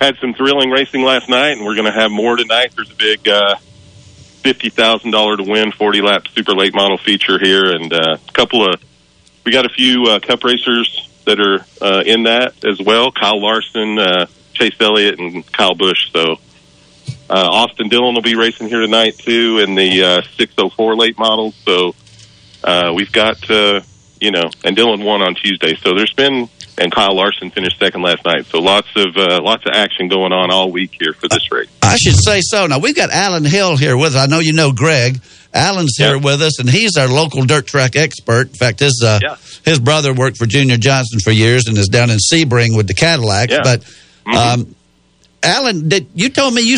had some thrilling racing last night, and we're going to have more tonight. There's a big uh, fifty thousand dollar to win forty lap super late model feature here, and uh, a couple of we got a few uh, cup racers that are uh, in that as well. Kyle Larson, uh, Chase Elliott, and Kyle Busch. So uh, Austin Dillon will be racing here tonight too in the uh, 604 late models. So uh, we've got uh, you know, and Dillon won on Tuesday. So there's been and Kyle Larson finished second last night. So lots of uh, lots of action going on all week here for this race. I should say so. Now we've got Alan Hill here with us. I know you know Greg. Alan's here with us, and he's our local dirt track expert. In fact, his uh, his brother worked for Junior Johnson for years and is down in Sebring with the Cadillacs. Yeah. But Mm-hmm. um, Alan, did you told me you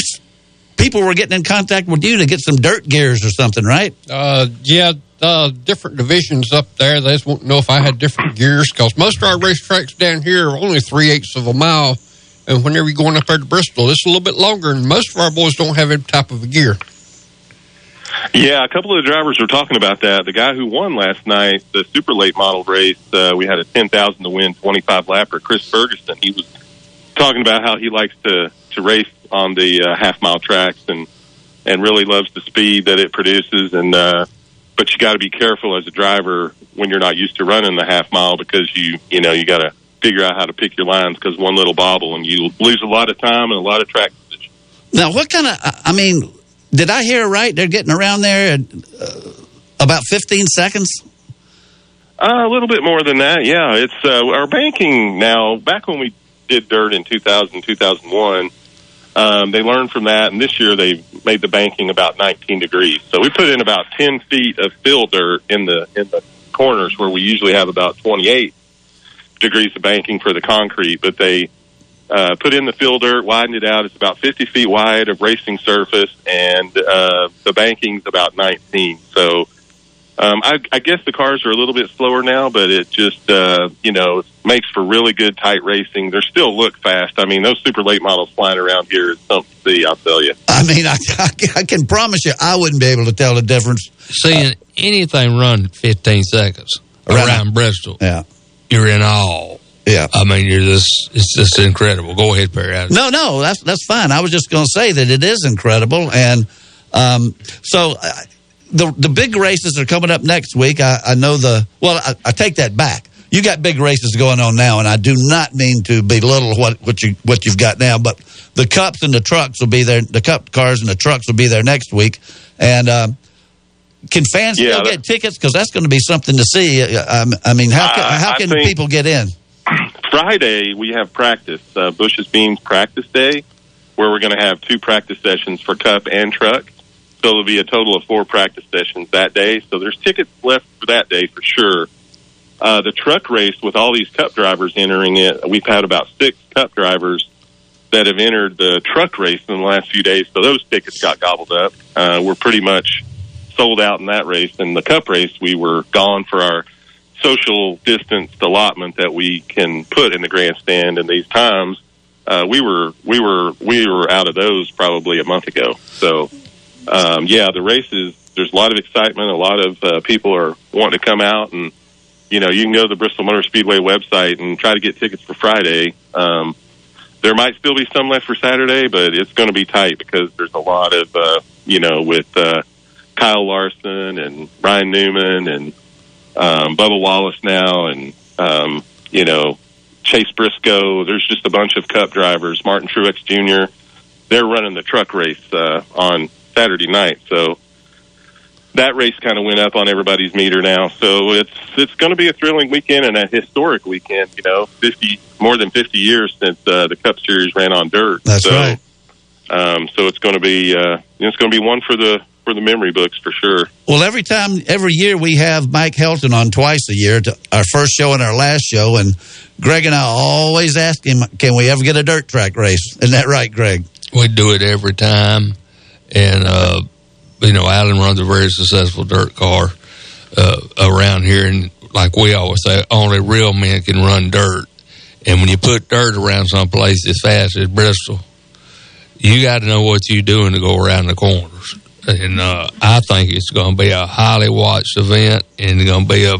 people were getting in contact with you to get some dirt gears or something, right? Uh, yeah, uh, different divisions up there. They just want to know if I had different gears because most of our racetracks down here are only three eighths of a mile. And whenever you're going up there to Bristol, it's a little bit longer, and most of our boys don't have any type of a gear. Yeah, a couple of the drivers were talking about that. The guy who won last night, the super late model race, uh, we had a ten thousand to win twenty five lapper, Chris Ferguson. He was talking about how he likes to to race on the uh, half mile tracks and and really loves the speed that it produces. And uh, but you got to be careful as a driver when you're not used to running the half mile because you you know you got to figure out how to pick your lines because one little bobble and you lose a lot of time and a lot of track Now, what kind of? I mean, did I hear right? They're getting around there at uh, about fifteen seconds. Uh, a little bit more than that, yeah. It's uh, our banking now. Back when we did dirt in 2000, 2001, um, they learned from that, and this year they made the banking about 19 degrees. So we put in about 10 feet of fill dirt in the in the corners where we usually have about 28 degrees of banking for the concrete, but they uh, put in the fill dirt, widened it out. It's about 50 feet wide of racing surface, and uh, the banking's about 19. So um, I, I guess the cars are a little bit slower now, but it just uh, you know makes for really good tight racing. They still look fast. I mean, those super late models flying around here is something to see. I'll tell you. I mean, I, I can promise you, I wouldn't be able to tell the difference. Seeing anything run 15 seconds Around- around, Bristol, Yeah. you're in awe. Yeah. I mean, you're just, it's just incredible. Go ahead, Perry. No, no, that's that's fine. I was just going to say that it is incredible, and um, so uh, the the big races are coming up next week. I, I know the well. I, I take that back. You got big races going on now, and I do not mean to belittle what what you what you've got now, but the cups and the trucks will be there. The cup cars and the trucks will be there next week, and. Um, can fans Yeah, still get tickets? Because that's going to be something to see. Uh, um, I mean, how can, how can think- people get in? Friday we have practice, uh, Bush's Beans practice day, where we're going to have two practice sessions for Cup and Truck. So there'll be a total of four practice sessions that day. So there's tickets left for that day for sure. Uh, the truck race with all these Cup drivers entering it, we've had about six Cup drivers that have entered the truck race in the last few days. So those tickets got gobbled up. Uh, we're pretty much sold out in that race. And the Cup race, we were gone for our social distanced allotment that we can put in the grandstand in these times. Uh, we were we were we were out of those probably a month ago. So um, yeah, the races. There's a lot of excitement. A lot of uh, people are wanting to come out, and you know you can go to the Bristol Motor Speedway website and try to get tickets for Friday. Um, there might still be some left for Saturday, but it's going to be tight because there's a lot of uh, you know with uh, Kyle Larson and Ryan Newman and um, Bubba Wallace now, and um, you know Chase Briscoe. There's just a bunch of Cup drivers. Martin Truex Jr. They're running the truck race uh, on Saturday night, so that race kind of went up on everybody's meter now. So it's it's going to be a thrilling weekend and a historic weekend. You know, fifty more than fifty years since uh, the Cup Series ran on dirt. That's so, right. Um, so it's going to be uh, it's going to be one for the for the memory books for sure. Well, every time, every year we have Mike Helton on twice a year, to our first show and our last show. And Greg and I always ask him, can we ever get a dirt track race? Isn't that right, Greg? We do it every time. And, uh, you know, Alan runs a very successful dirt car uh, around here. And like we always say, only real men can run dirt. And when you put dirt around someplace as fast as Bristol, you got to know what you're doing to go around the corners. And uh, I think it's going to be a highly watched event and it's going to be a,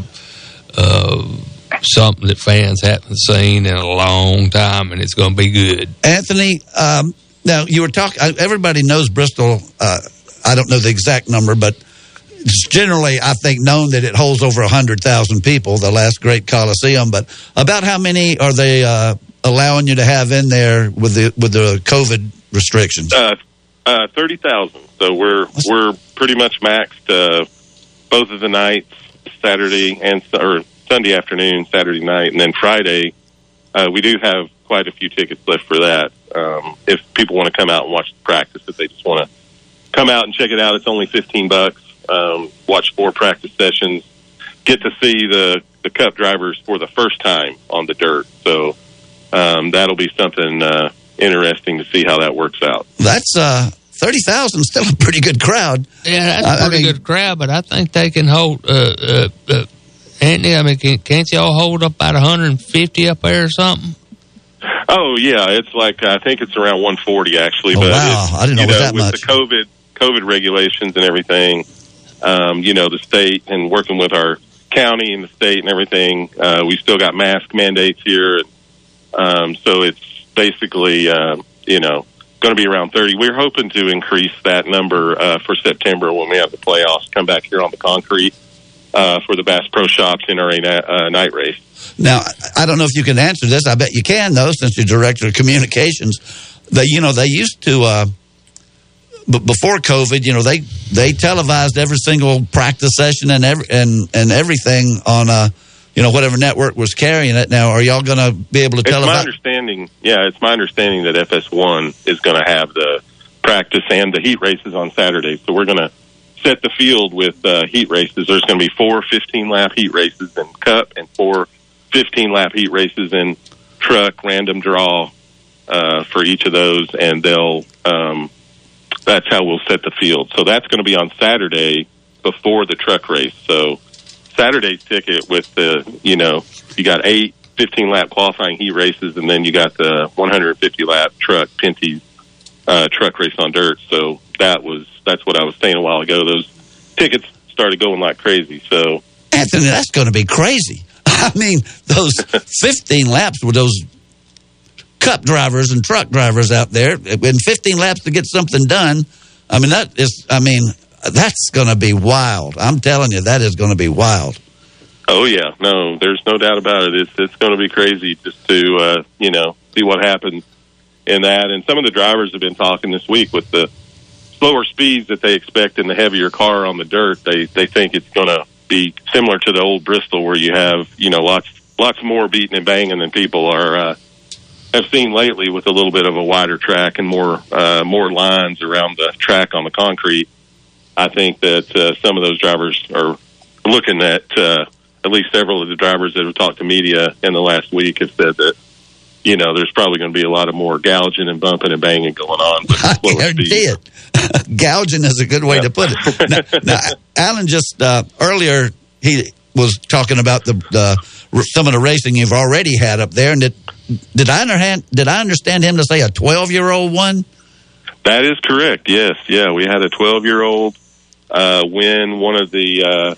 uh, something that fans haven't seen in a long time, and it's going to be good. Anthony, um, now you were talking. Everybody knows Bristol. Uh, I don't know the exact number, but it's generally, I think, known that it holds over hundred thousand people. The last great Coliseum, but about how many are they uh, allowing you to have in there with the with the COVID restrictions? Uh, thirty thousand. So we're we're pretty much maxed uh, both of the nights, Saturday and or Sunday afternoon, Saturday night, and then Friday. Uh, we do have quite a few tickets left for that. Um, if people want to come out and watch the practice, if they just want to come out and check it out, it's only fifteen bucks. Um, watch four practice sessions, get to see the the Cup drivers for the first time on the dirt. So um, that'll be something uh, interesting to see how that works out. That's uh, thirty thousand, still a pretty good crowd. Yeah, that's a pretty I mean, good crowd, but I think they can hold. Uh, uh, uh, Anthony, I mean, can, can't y'all hold up about 150 up there or something? Oh yeah, it's like I think it's around 140 actually. Oh, but wow, I didn't know, you know that with much. the COVID COVID regulations and everything, um, you know, the state and working with our county and the state and everything, uh, we still got mask mandates here. Um, so it's basically, uh, you know, going to be around 30. We're hoping to increase that number uh, for September when we have the playoffs come back here on the concrete uh, for the Bass Pro Shops NRA uh, night race. Now, I don't know if you can answer this. I bet you can, though, since you're director of communications. They, you know, they used to, uh, b- before COVID, you know, they they televised every single practice session and every and and everything on, uh, you know, whatever network was carrying it. Now, are y'all going to be able to tell? It's my televise? understanding, yeah, it's my understanding that FS1 is going to have the practice and the heat races on Saturday. So we're going to set the field with uh, heat races. There's going to be four 15 lap heat races in Cup and four 15 lap heat races in truck, random draw uh, for each of those, and they'll. Um, that's how we'll set the field. So that's going to be on Saturday before the truck race. So Saturday's ticket with the, you know, you got eight 15 lap qualifying heat races, and then you got the 150 lap truck Pinty's uh, truck race on dirt. So that was that's what I was saying a while ago. Those tickets started going like crazy. So Anthony, that's going to be crazy. I mean, those 15 laps with those cup drivers and truck drivers out there in 15 laps to get something done. I mean, that is, I mean, that's going to be wild. I'm telling you, that is going to be wild. Oh yeah, no, there's no doubt about it. It's it's going to be crazy just to uh, you know see what happens in that. And some of the drivers have been talking this week with the slower speeds that they expect in the heavier car on the dirt. They they think it's going to be similar to the old Bristol where you have you know lots lots more beating and banging than people are uh, have seen lately with a little bit of a wider track and more uh, more lines around the track on the concrete. I think that uh, some of those drivers are looking at uh, at least several of the drivers that have talked to media in the last week have said that you know there's probably going to be a lot of more gouging and bumping and banging going on. With I slower guarantee speeds. it. Gouging is a good way to put it. Now, now, Alan just uh, earlier he was talking about the, the some of the racing you've already had up there, and did did I understand did I understand him to say a twelve year old one? That is correct. Yes, yeah, we had a 12 year old uh, win one of the uh,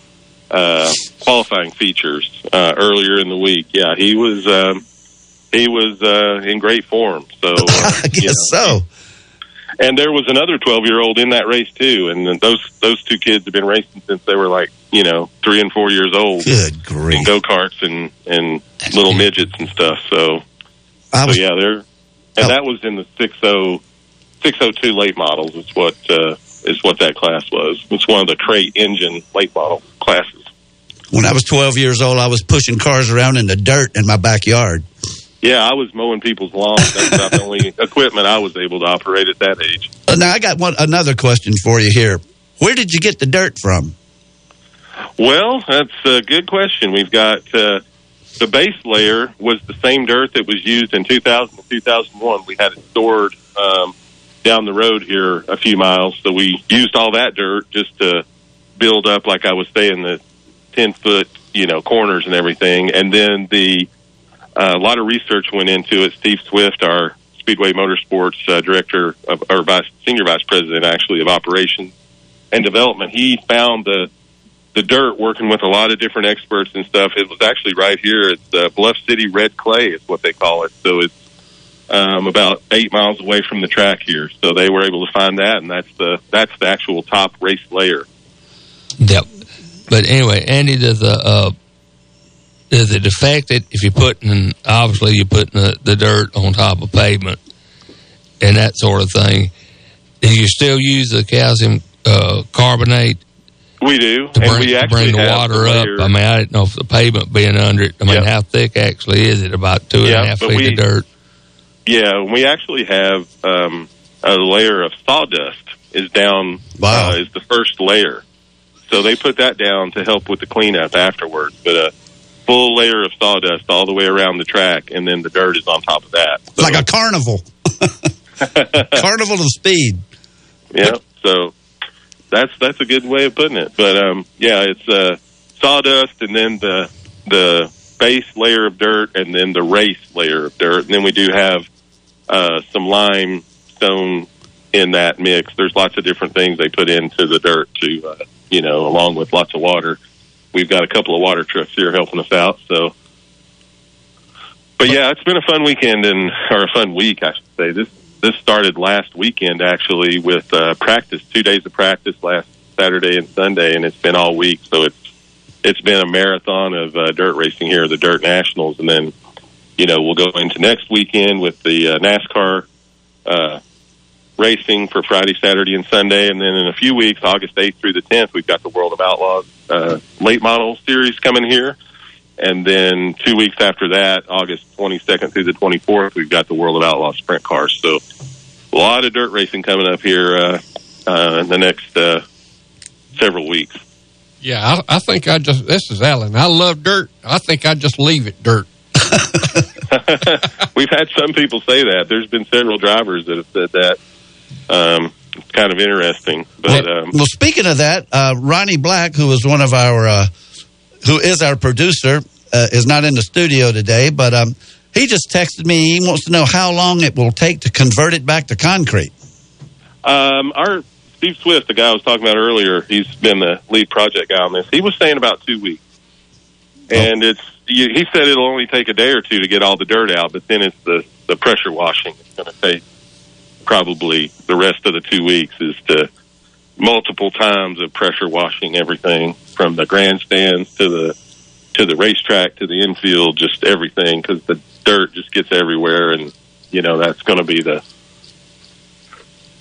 uh, qualifying features uh, earlier in the week. Yeah, he was um, he was uh, in great form. So uh, I guess so. And there was another 12 year old in that race too, and those those two kids have been racing since they were like you know three and four years old. Good grief! In go karts and and little midgets and stuff. So, I was- so yeah, they're and that was in the 60 602 late models. Is what uh, is what that class was. It's one of the crate engine late model classes. When I was twelve years old, I was pushing cars around in the dirt in my backyard. Yeah, I was mowing people's lawns. That's about the only equipment I was able to operate at that age. Now I got one another question for you here. Where did you get the dirt from? Well, that's a good question. We've got uh, the base layer was the same dirt that was used in 2000 and 2001. We had it stored um, down the road here a few miles, so we used all that dirt just to build up, like I was saying, the 10 foot, you know, corners and everything. And then the uh, a lot of research went into it. Steve Swift, our Speedway Motorsports uh, director of, or vice, senior vice president, actually of operations and development, he found the the dirt, working with a lot of different experts and stuff. It was actually right here. It's uh, Bluff City Red Clay is what they call it. So it's um, about eight miles away from the track here. So they were able to find that, and that's the that's the actual top race layer. Yep. But anyway, Andy, does the uh, does it affect it if you're putting obviously you're putting the, the dirt on top of pavement and that sort of thing? Do you still use the calcium uh, carbonate We do, to and bring, to bring the have water up? I mean, I didn't know if the pavement being under it. I mean, how thick actually is it? About two and a half feet we- of dirt. Yeah, we actually have um, a layer of sawdust is down. Wow. Uh, is the first layer, so they put that down to help with the cleanup afterwards. But a full layer of sawdust all the way around the track, and then the dirt is on top of that. It's like a carnival. carnival of speed. Yeah, so that's that's a good way of putting it. But um, yeah, it's uh, sawdust, and then the the base layer of dirt, and then the race layer of dirt, and then we do have uh, some limestone in that mix. There's lots of different things they put into the dirt to, uh, you know, along with lots of water. We've got a couple of water trucks here helping us out, so. But yeah, it's been a fun weekend and or a fun week, I should say. This this started last weekend actually with uh, practice, two days of practice last Saturday and Sunday, and it's been all week. So it's it's been a marathon of uh, dirt racing here, the Dirt Nationals, and then you know we'll go into next weekend with the uh, NASCAR uh, racing for Friday, Saturday, and Sunday, and then in a few weeks, August eighth through the tenth, we've got the World of Outlaws uh, late model series coming here. And then two weeks after that, August 22nd through the 24th, we've got the World of Outlaws sprint cars. So a lot of dirt racing coming up here uh, uh, in the next uh, several weeks. Yeah, I, I think I just, this is Alan. I love dirt. I think I just leave it dirt. We've had some people say that. There's been several drivers that have said that. Um, it's kind of interesting. But um, Well, speaking of that, uh, Ronnie Black, who is one of our, uh, who is our producer, uh, is not in the studio today, but um, he just texted me. He wants to know how long it will take to convert it back to concrete. Um, our Steve Swift, the guy I was talking about earlier, he's been the lead project guy on this. He was saying about two weeks, and it's you, he said it'll only take a day or two to get all the dirt out, but then it's the the pressure washing. It's going to take probably the rest of the two weeks is to multiple times of pressure washing everything from the grandstands to the to the racetrack to the infield, just everything because the dirt just gets everywhere, and you know that's going to be the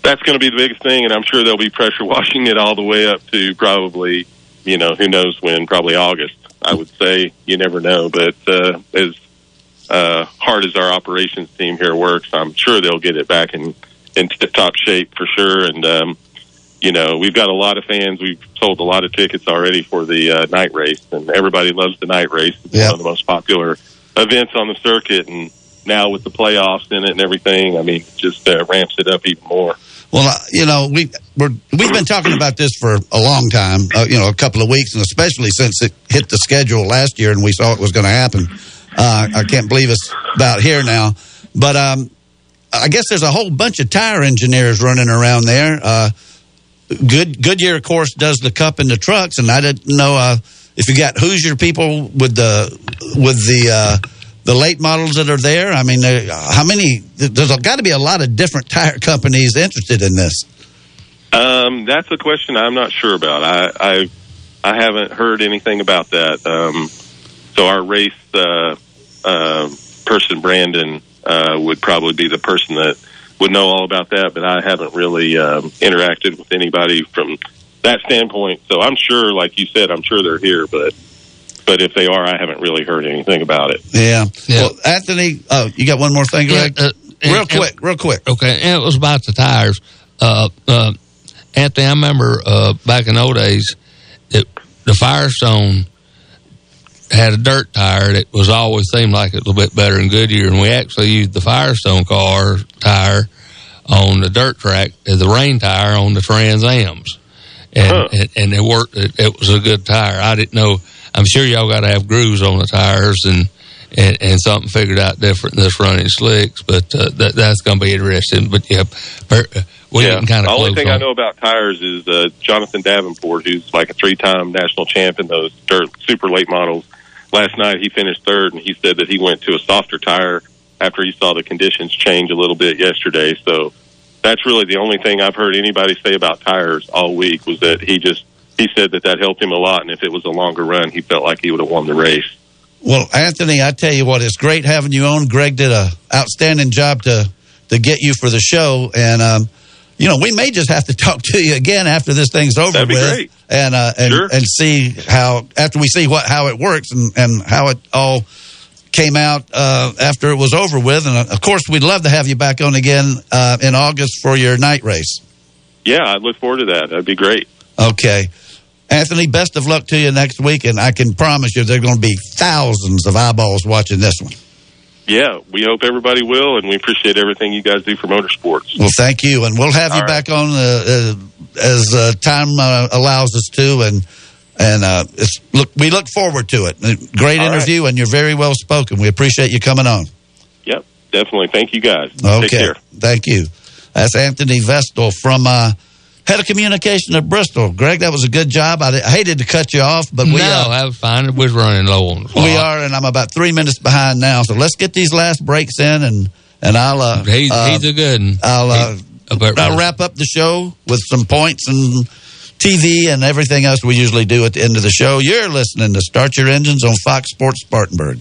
that's going to be the biggest thing, and I'm sure they'll be pressure washing it all the way up to probably, you know, who knows when, probably August. I would say you never know, but uh, as uh, hard as our operations team here works, I'm sure they'll get it back in in tip top shape for sure. And um, you know, we've got a lot of fans. We've sold a lot of tickets already for the uh, night race, and everybody loves the night race. It's one of the most popular events on the circuit, and now with the playoffs in it and everything, I mean, it just uh, ramps it up even more. Well, uh, you know, we we're, we've been talking about this for a long time, uh, you know, a couple of weeks, and especially since it hit the schedule last year and we saw it was going to happen. Uh, I can't believe it's about here now. But um, I guess there's a whole bunch of tire engineers running around there. Uh, Good Goodyear, of course, does the cup and the trucks, and I didn't know uh, if you got Hoosier people with the with the uh, the late models that are there. I mean, how many? There's got to be a lot of different tire companies interested in this. Um, that's a question I'm not sure about. I I, I haven't heard anything about that. Um, so our race uh, uh, person, Brandon, uh, would probably be the person that would know all about that. But I haven't really um, interacted with anybody from that standpoint. So I'm sure, like you said, I'm sure they're here, but. But if they are, I haven't really heard anything about it. Yeah. Well, Anthony, oh, you got one more thing, Greg? Yeah, uh, real and- quick, real quick. Okay, and it was about the tires. Uh, uh, Anthony, I remember uh, back in the old days, it, the Firestone had a dirt tire that was always seemed like it was a bit better than Goodyear, and we actually used the Firestone car tire on the dirt track as the rain tire on the Trans Ams, and and, and it worked. It, it was a good tire. I didn't know. I'm sure y'all got to have grooves on the tires and. And, and something figured out different than this running slicks, but uh, that that's going to be interesting. But yeah, per, we yeah. kind the only thing I know about tires is uh, Jonathan Davenport, who's like a three-time national champ in those dirt super late models. Last night he finished third, and he said that he went to a softer tire after he saw the conditions change a little bit yesterday. So that's really the only thing I've heard anybody say about tires all week was that he just he said that that helped him a lot, and if it was a longer run, he felt like he would have won the race. Well, Anthony, I tell you what, it's great having you on. Greg did a outstanding job to to get you for the show, and um, you know we may just have to talk to you again after this thing's over That'd be with, great. and uh, and Sure. and see how after we see what how it works and and how it all came out uh, after it was over with, and uh, of course we'd love to have you back on again uh, in August for your night race. Yeah, I look forward to that. That'd be great. Okay. Anthony, best of luck to you next week, and I can promise you there are going to be thousands of eyeballs watching this one. Yeah, we hope everybody will, and we appreciate everything you guys do for motorsports. Well, thank you, and we'll have you All right. back on uh, uh, as uh, time uh, allows us to, and and uh, it's, look, we look forward to it. Great All interview, and you're very well spoken. We appreciate you coming on. Yep, definitely. Thank you guys. Okay, Take care. thank you. That's Anthony Vestal from uh, Head of Communication at Bristol. Greg, that was a good job. I, I hated to cut you off, but we no, uh, that was fine. It was running low on. the we are, and I'm about three minutes behind now. So let's get these last breaks in, and and I'll uh, He's, uh, he's a good. one. I'll uh, I'll wrap up the show with some points and TV and everything else we usually do at the end of the show. You're listening to Start Your Engines on Fox Sports Spartanburg.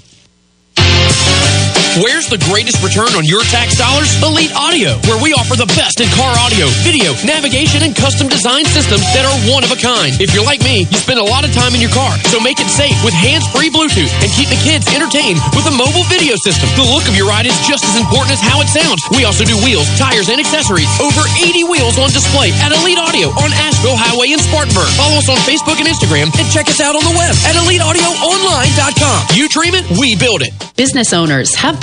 Where's the greatest return on your tax dollars? Elite Audio, where we offer the best in car audio, video, navigation, and custom design systems that are one of a kind. If you're like me, you spend a lot of time in your car, so make it safe with hands-free Bluetooth and keep the kids entertained with a mobile video system. The look of your ride is just as important as how it sounds. We also do wheels, tires, and accessories. Over 80 wheels on display at Elite Audio on Asheville Highway in Spartanburg. Follow us on Facebook and Instagram and check us out on the web at EliteAudioOnline.com. You dream it, we build it. Business owners have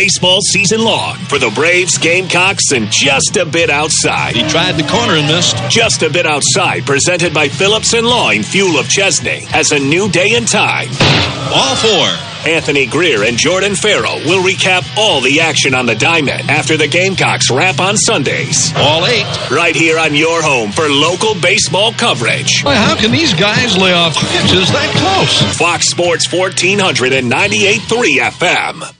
baseball season long for the Braves, Gamecocks, and just a bit outside. He tried the corner and missed. Just a bit outside, presented by Phillips and Long Fuel of Chesnee, has a new day and time. All four. Anthony Greer and Jordan Farrell will recap all the action on the diamond after the Gamecocks wrap on Sundays. All eight. Right here on your home for local baseball coverage. Well, how can these guys lay off pitches that close? Fox Sports 1400 and 98.3 FM.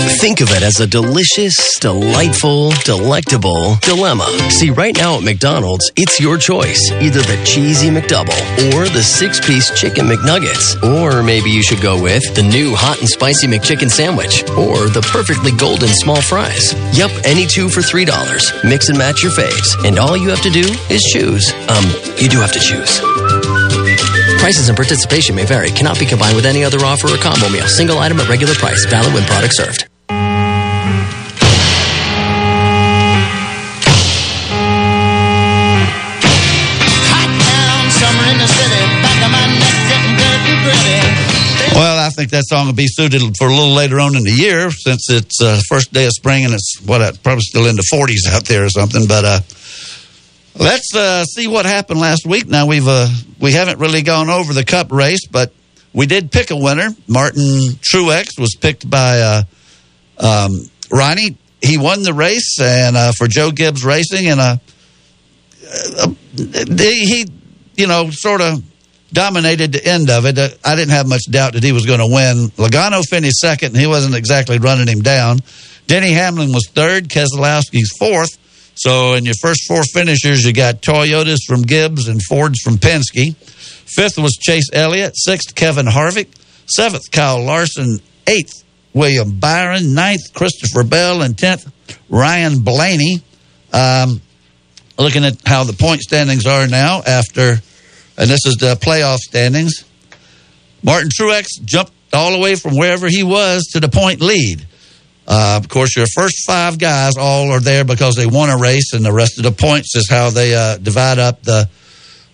Think of it as a delicious, delightful, delectable dilemma. See, right now at McDonald's, it's your choice. Either the cheesy McDouble or the six-piece chicken McNuggets. Or maybe you should go with the new hot and spicy McChicken sandwich or the perfectly golden small fries. Yup, any two for $3. Mix and match your faves. And all you have to do is choose. Um, you do have to choose. Prices and participation may vary. Cannot be combined with any other offer or combo meal. Single item at regular price. Valid when product served. Think that song will be suited for a little later on in the year since it's uh, first day of spring and it's what uh, probably still in the 40s out there or something. But uh, let's uh, see what happened last week. Now we've uh, we haven't really gone over the Cup race, but we did pick a winner. Martin Truex was picked by uh, um, Ronnie. He won the race, and uh, for Joe Gibbs Racing, and he, you know, sort of dominated the end of it. Uh, I didn't have much doubt that he was going to win. Logano finished second, and he wasn't exactly running him down. Denny Hamlin was third, Keselowski's fourth, So in your first four finishers, you got Toyotas from Gibbs and Fords from Penske. Fifth was Chase Elliott. Sixth, Kevin Harvick. Seventh, Kyle Larson. Eighth, William Byron. Ninth, Christopher Bell. And tenth, Ryan Blaney. Um, looking at how the point standings are now after, and this is the playoff standings. Martin Truex jumped all the way from wherever he was to the point lead. Uh, of course, your first five guys all are there because they won a race, and the rest of the points is how they uh, divide up the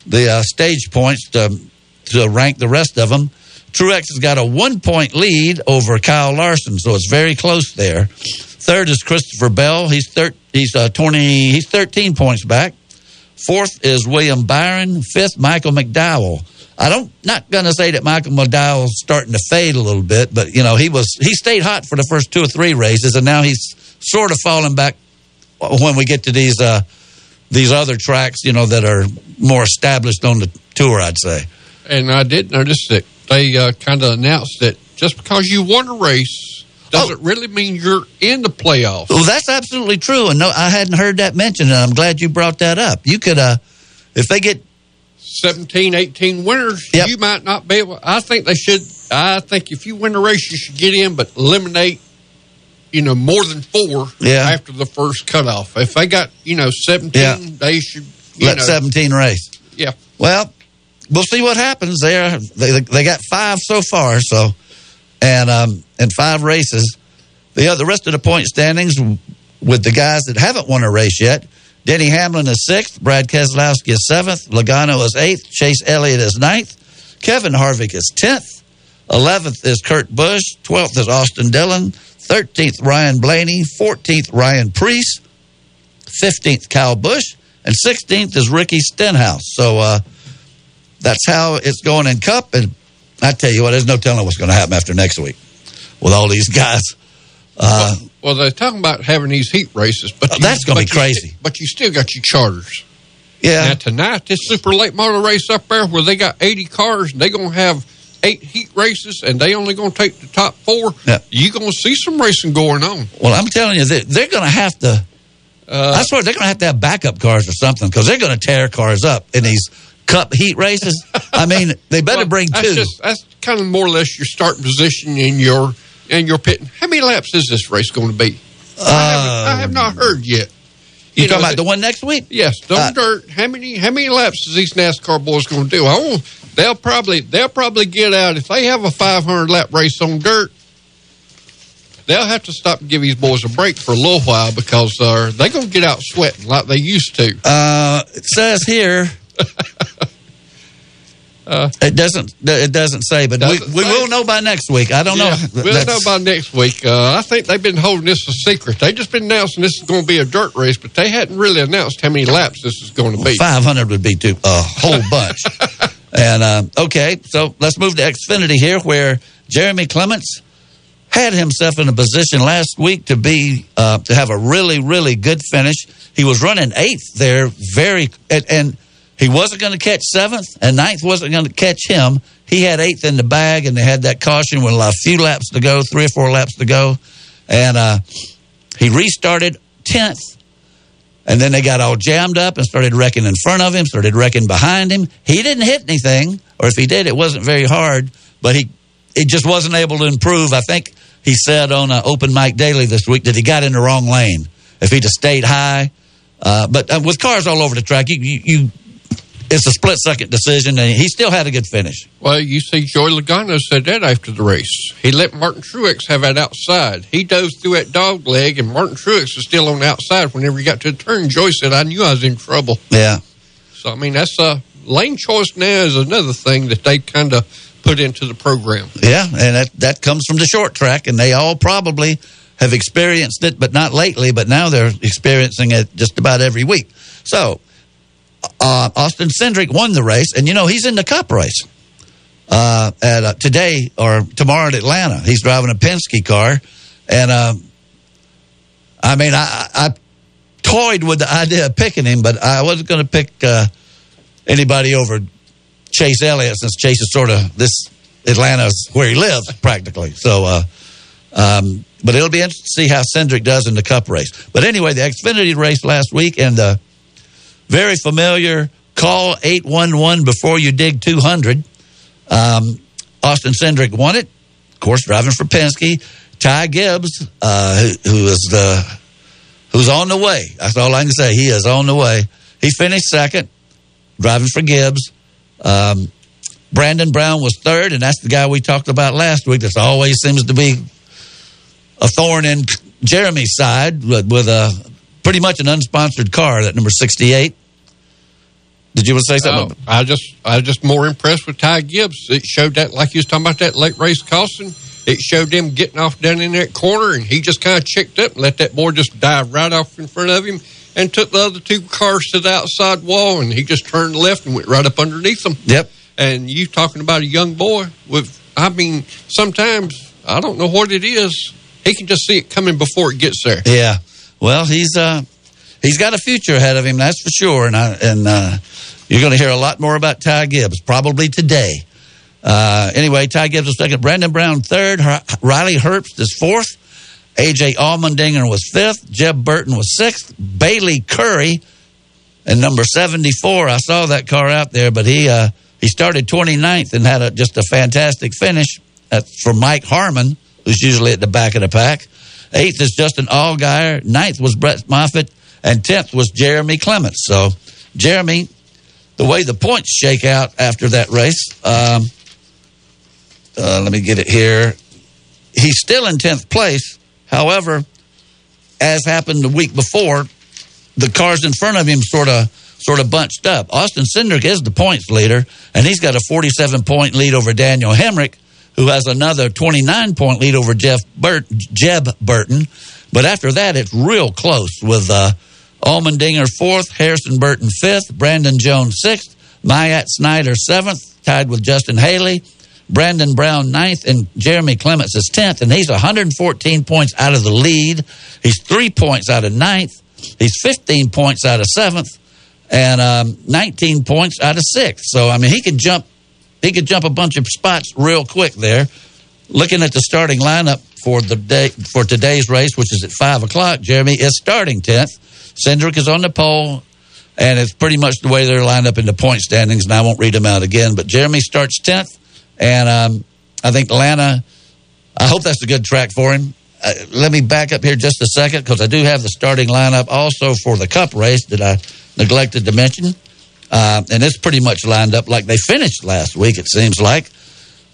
the uh, stage points to to rank the rest of them. Truex has got a one point lead over Kyle Larson, so it's very close there. Third is Christopher Bell. He's thir- he's uh, twenty. He's thirteen points back. Fourth is William Byron. Fifth, Michael McDowell. I don't not going to say that Michael McDowell's starting to fade a little bit, but you know he was he stayed hot for the first two or three races, and now he's sort of falling back when we get to these uh, these other tracks, you know, that are more established on the tour. I'd say. And I did notice that they uh, kind of announced that just because you won a race doesn't really mean you're in the playoffs. Well, that's absolutely true, and no, I hadn't heard that mentioned, and I'm glad you brought that up. You could, uh, if they get 17, 18 winners, you might not be able. I think they should. I think if you win the race, you should get in, but eliminate, you know, more than four Yeah. after the first cutoff. If they got, you know, 17, Yeah. they should, you let know. 17 race. Yeah. Well, we'll see what happens there. They they got five so far, so and um and five races. The the rest of the point standings with the guys that haven't won a race yet. Denny Hamlin is sixth, Brad Keselowski is seventh, Logano is eighth, Chase Elliott is ninth, Kevin Harvick is tenth, eleventh is Kurt Busch, twelfth is Austin Dillon, thirteenth Ryan Blaney, fourteenth Ryan Preece, 15th Kyle Busch, and 16th is Ricky Stenhouse. So uh, that's how it's going in Cup. And I tell you what, there's no telling what's going to happen after next week with all these guys. Uh, Well, they're talking about having these heat races, but you- that's gonna be but you crazy. but you still got your charters. Yeah. Now tonight, this super late model race up there, where they got eighty cars, and they're gonna have eight heat races, and they only gonna take the top four. Yeah. You gonna see some racing going on. well, I'm telling you, they're, they're going to have to. Uh, I swear they're going to have to have backup cars or something because they're going to tear cars up in these Cup heat races. I mean, they better bring That's two. just that's kind of more or less your starting position in your in your pit. How many laps is this race going to be? I, haven't, I have not heard yet. Uh, you know, talking about the- one next week? Yes, don't Uh, dirt. How many how many laps is these NASCAR boys going to do? I won't, they'll probably they'll probably get out if they have a 500 lap race on dirt. They'll have to stop and give these boys a break for a little while because uh, they're going to get out sweating like they used to. Uh, it says here. it doesn't. It doesn't say, but we, Doesn't we say. will know by next week. I don't Yeah, know. We'll That's- know by next week. Uh, I think they've been holding this a secret. They just been announcing this is going to be a dirt race, but they hadn't really announced how many laps this is going to be. 500 would be too a whole bunch. and um, okay, so let's move to Xfinity here, where Jeremy Clements had himself in a position last week to be uh, to have a really really good finish. He was running eighth there, very and, and he wasn't going to catch seventh, and ninth wasn't going to catch him. He had eighth in the bag, and they had that caution with a few laps to go, three or four laps to go, and uh, he restarted tenth. And then they got all jammed up and started wrecking in front of him, started wrecking behind him. He didn't hit anything, or if he did, it wasn't very hard, but he it just wasn't able to improve. I think he said on uh, Open Mic Daily this week that he got in the wrong lane. If he'd have stayed high, uh, but uh, with cars all over the track, you, you, you it's a split second decision, and he still had a good finish. Well, you see, Joey Logano said that after the race. He let Martin Truex have that outside. He dove through that dog leg, and Martin Truex was still on the outside whenever he got to the turn. Joey said, I knew I was in trouble. Yeah. So, I mean, that's a lane choice now is another thing that they kind of put into the program. Yeah, and that, that comes from the short track, and they all probably have experienced it, but not lately. But now they're experiencing it just about every week. So, uh, Austin Cindric won the race, and you know he's in the Cup race uh, at uh, today or tomorrow at Atlanta. He's driving a Penske car, and um, I mean, I, I toyed with the idea of picking him, but I wasn't going to pick uh, anybody over Chase Elliott since Chase is sort of this Atlanta's where he lives practically. So, uh, Um, but it'll be interesting to see how Cindric does in the Cup race. But anyway, the Xfinity race last week and the very familiar call 811 before you dig 200. Um, Austin Cindric won it. Of course, driving for Penske. Ty Gibbs, uh, who, who is the who's on the way. That's all I can say. He is on the way. He finished second, driving for Gibbs. Um, Brandon Brown was third, and that's the guy we talked about last week. That always seems to be a thorn in Jeremy's side with, with a pretty much an unsponsored car. That number sixty-eight. Did you want to say something? I just, I was just more impressed with Ty Gibbs. It showed that, like you was talking about that late race caution. It showed him getting off down in that corner, and he just kind of checked up and let that boy just dive right off in front of him, and took the other two cars to the outside wall, and he just turned left and went right up underneath them. Yep. And you talking about a young boy with, I mean, sometimes I don't know what it is. He can just see it coming before it gets there. Yeah. Well, he's uh, he's got a future ahead of him, that's for sure. And I, and uh, you're going to hear a lot more about Ty Gibbs probably today. Uh, anyway, Ty Gibbs was second, Brandon Brown third, Riley Herbst is fourth, AJ Allmendinger was fifth, Jeb Burton was sixth, Bayley Currey, and number 74. I saw that car out there, but he uh, he started 29th and had a, just a fantastic finish at, for Mike Harmon, who's usually at the back of the pack. Eighth is Justin Allgaier. Ninth was Brett Moffitt. And tenth was Jeremy Clements. So, Jeremy, the way the points shake out after that race, um, uh, let me get it here. He's still in 10th place. However, as happened the week before, the cars in front of him sort of sort of bunched up. Austin Cindric is the points leader, and he's got a 47 point lead over Daniel Hemric, who has another 29 point lead over Jeff Jeb Burton. But after that, it's real close with uh, Allmendinger fourth, Harrison Burton fifth, Brandon Jones sixth, Myatt Snider seventh, tied with Justin Haley. Brandon Brown ninth, and Jeremy Clements is tenth, and he's 114 points out of the lead. He's three points out of ninth. He's 15 points out of seventh, and um, 19 points out of sixth. So I mean, he could jump. He could jump a bunch of spots real quick there. Looking at the starting lineup for the day for today's race, which is at five o'clock, Jeremy is starting tenth. Cindric is on the pole, and it's pretty much the way they're lined up in the point standings. And I won't read them out again, but Jeremy starts tenth. And um, I think Atlanta, I hope that's a good track for him. Uh, let me back up here just a second because I do have the starting lineup also for the Cup race that I neglected to mention. Uh, and it's pretty much lined up like they finished last week, it seems like.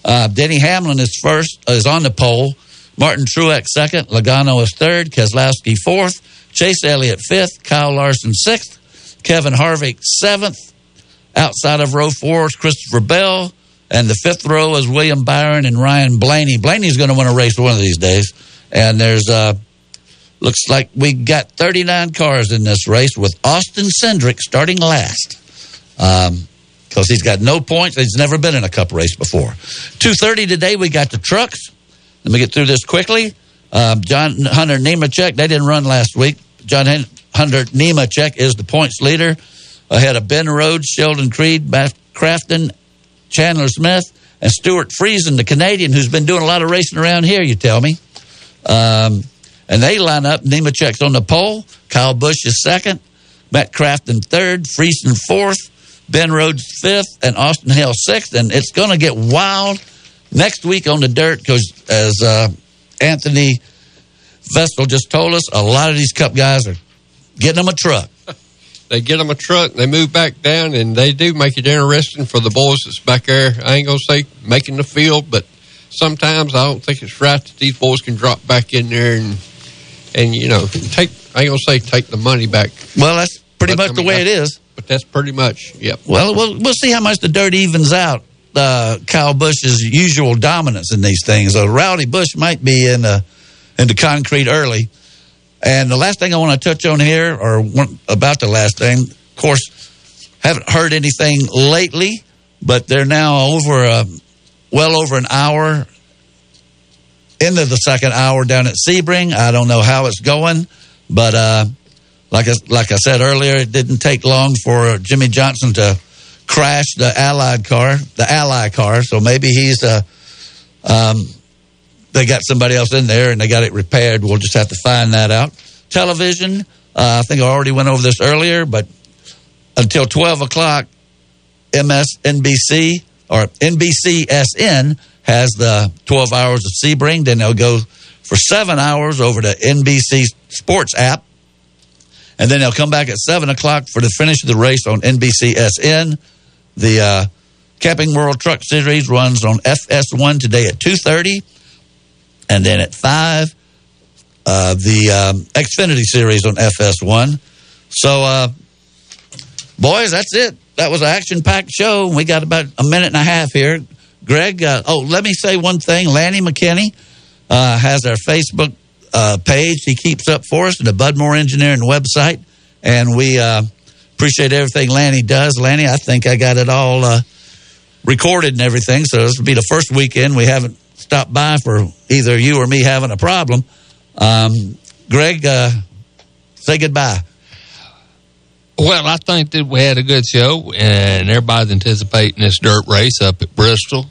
Uh, Denny Hamlin is first, is on the pole. Martin Truex second. Logano is third. Keselowski fourth. Chase Elliott fifth. Kyle Larson sixth. Kevin Harvick seventh. Outside of row four is Christopher Bell. And the fifth row is William Byron and Ryan Blaney. Blaney's going to win a race one of these days. And there's, uh, looks like we got 39 cars in this race with Austin Cindric starting last. Um, because he's got no points. He's never been in a cup race before. 2.30 today, we got the trucks. Let me get through this quickly. Um, John Hunter Nemechek, they didn't run last week. John Hunter Nemechek is the points leader ahead of Ben Rhodes, Sheldon Creed, Matt Crafton, Chandler Smith, and Stewart Friesen, the Canadian, who's been doing a lot of racing around here, you tell me. Um, and they line up. Nemechek's on the pole. Kyle Busch is second. Matt Crafton third. Friesen fourth. Ben Rhodes fifth. And Austin Hill sixth. And it's going to get wild next week on the dirt because, as uh, Anthony Vestal just told us, a lot of these Cup guys are getting them a truck. they get them a truck, they move back down, and they do make it interesting for the boys that's back there. I ain't gonna say making the field, but sometimes I don't think it's right that these boys can drop back in there and and you know take. I ain't gonna say take the money back. Well, that's pretty but, much I mean, the way it is. But that's pretty much yep. Well, we'll we'll see how much the dirt evens out. Uh, Kyle Busch's usual dominance in these things. Uh, Rowdy Busch might be in the in the concrete early. And the last thing I want to touch on here, or one, about the last thing, of course, haven't heard anything lately, but they're now over a, well over an hour into the second hour down at Sebring. I don't know how it's going, but uh, like I, like I said earlier, it didn't take long for Jimmie Johnson to crash the Allied car, the Ally car. So maybe he's uh, um, they got somebody else in there and they got it repaired. We'll just have to find that out. Television, uh, I think I already went over this earlier, but until 12 o'clock, MSNBC or NBCSN has the 12 hours of Sebring. Then they'll go for seven hours over to NBC Sports app. And then they'll come back at 7 o'clock for the finish of the race on NBCSN. The uh, Camping World Truck Series runs on FS1 today at 2.30. And then at 5, uh, the um, Xfinity Series on FS1. So, uh, boys, that's it. That was an action-packed show. We got about a minute and a half here. Greg, uh, oh, let me say one thing. Lanny McKinney uh, has our Facebook uh, page he keeps up for us, in the Budmore Engineering website. And we uh, appreciate everything Lanny does. Lanny, I think I got it all uh, recorded and everything. So this will be the first weekend we haven't stopped by for either you or me having a problem. Um, Greg, uh, say goodbye. Well, I think that we had a good show, and everybody's anticipating this dirt race up at Bristol.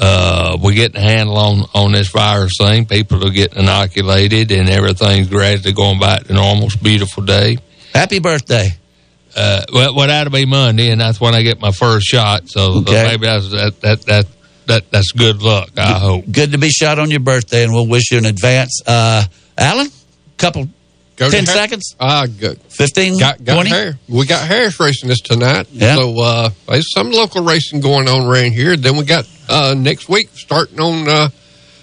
Uh, we're getting a handle on, on this virus thing. People are getting inoculated, and everything's gradually going back to normal. It's a beautiful day. Happy birthday. Uh, well, well, that'll be Monday, and that's when I get my first shot. So Okay. maybe that's that that that. That, that's good luck, I hope. Good to be shot on your birthday, and we'll wish you in advance. Uh, Alan, couple, Go 10 seconds? Ah, good. 15, got, got 20? Harris. We got Harris racing this tonight. Yeah. So uh, there's some local racing going on around here. Then we got uh, next week starting on uh,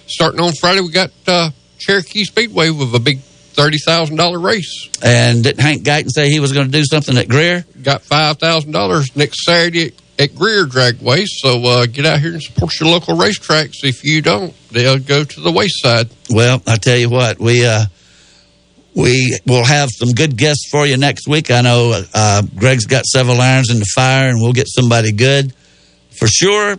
starting on Friday. We got uh, Cherokee Speedway with a big thirty thousand dollar race. And didn't Hank Guyton say he was going to do something at Greer? Got five thousand dollars next Saturday at Greer Dragway. So uh, get out here and support your local racetracks. If you don't, they'll go to the wayside. Well, I tell you what, we uh, we will have some good guests for you next week. I know uh, Greg's got several irons in the fire, and we'll get somebody good for sure.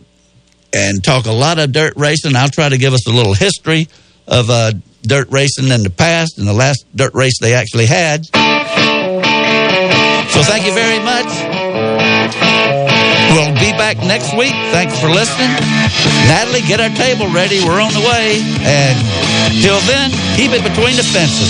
And talk a lot of dirt racing. I'll try to give us a little history of uh, dirt racing in the past and the last dirt race they actually had. So thank you very much. We'll be back next week. Thanks for listening. Natalie, get our table ready. We're on the way. And till then, keep it between the fences.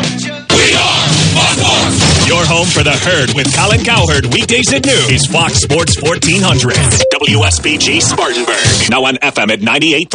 Your home for the herd with Colin Cowherd weekdays at noon is Fox Sports 1400. WSPG Spartanburg. Now on FM at 98.3.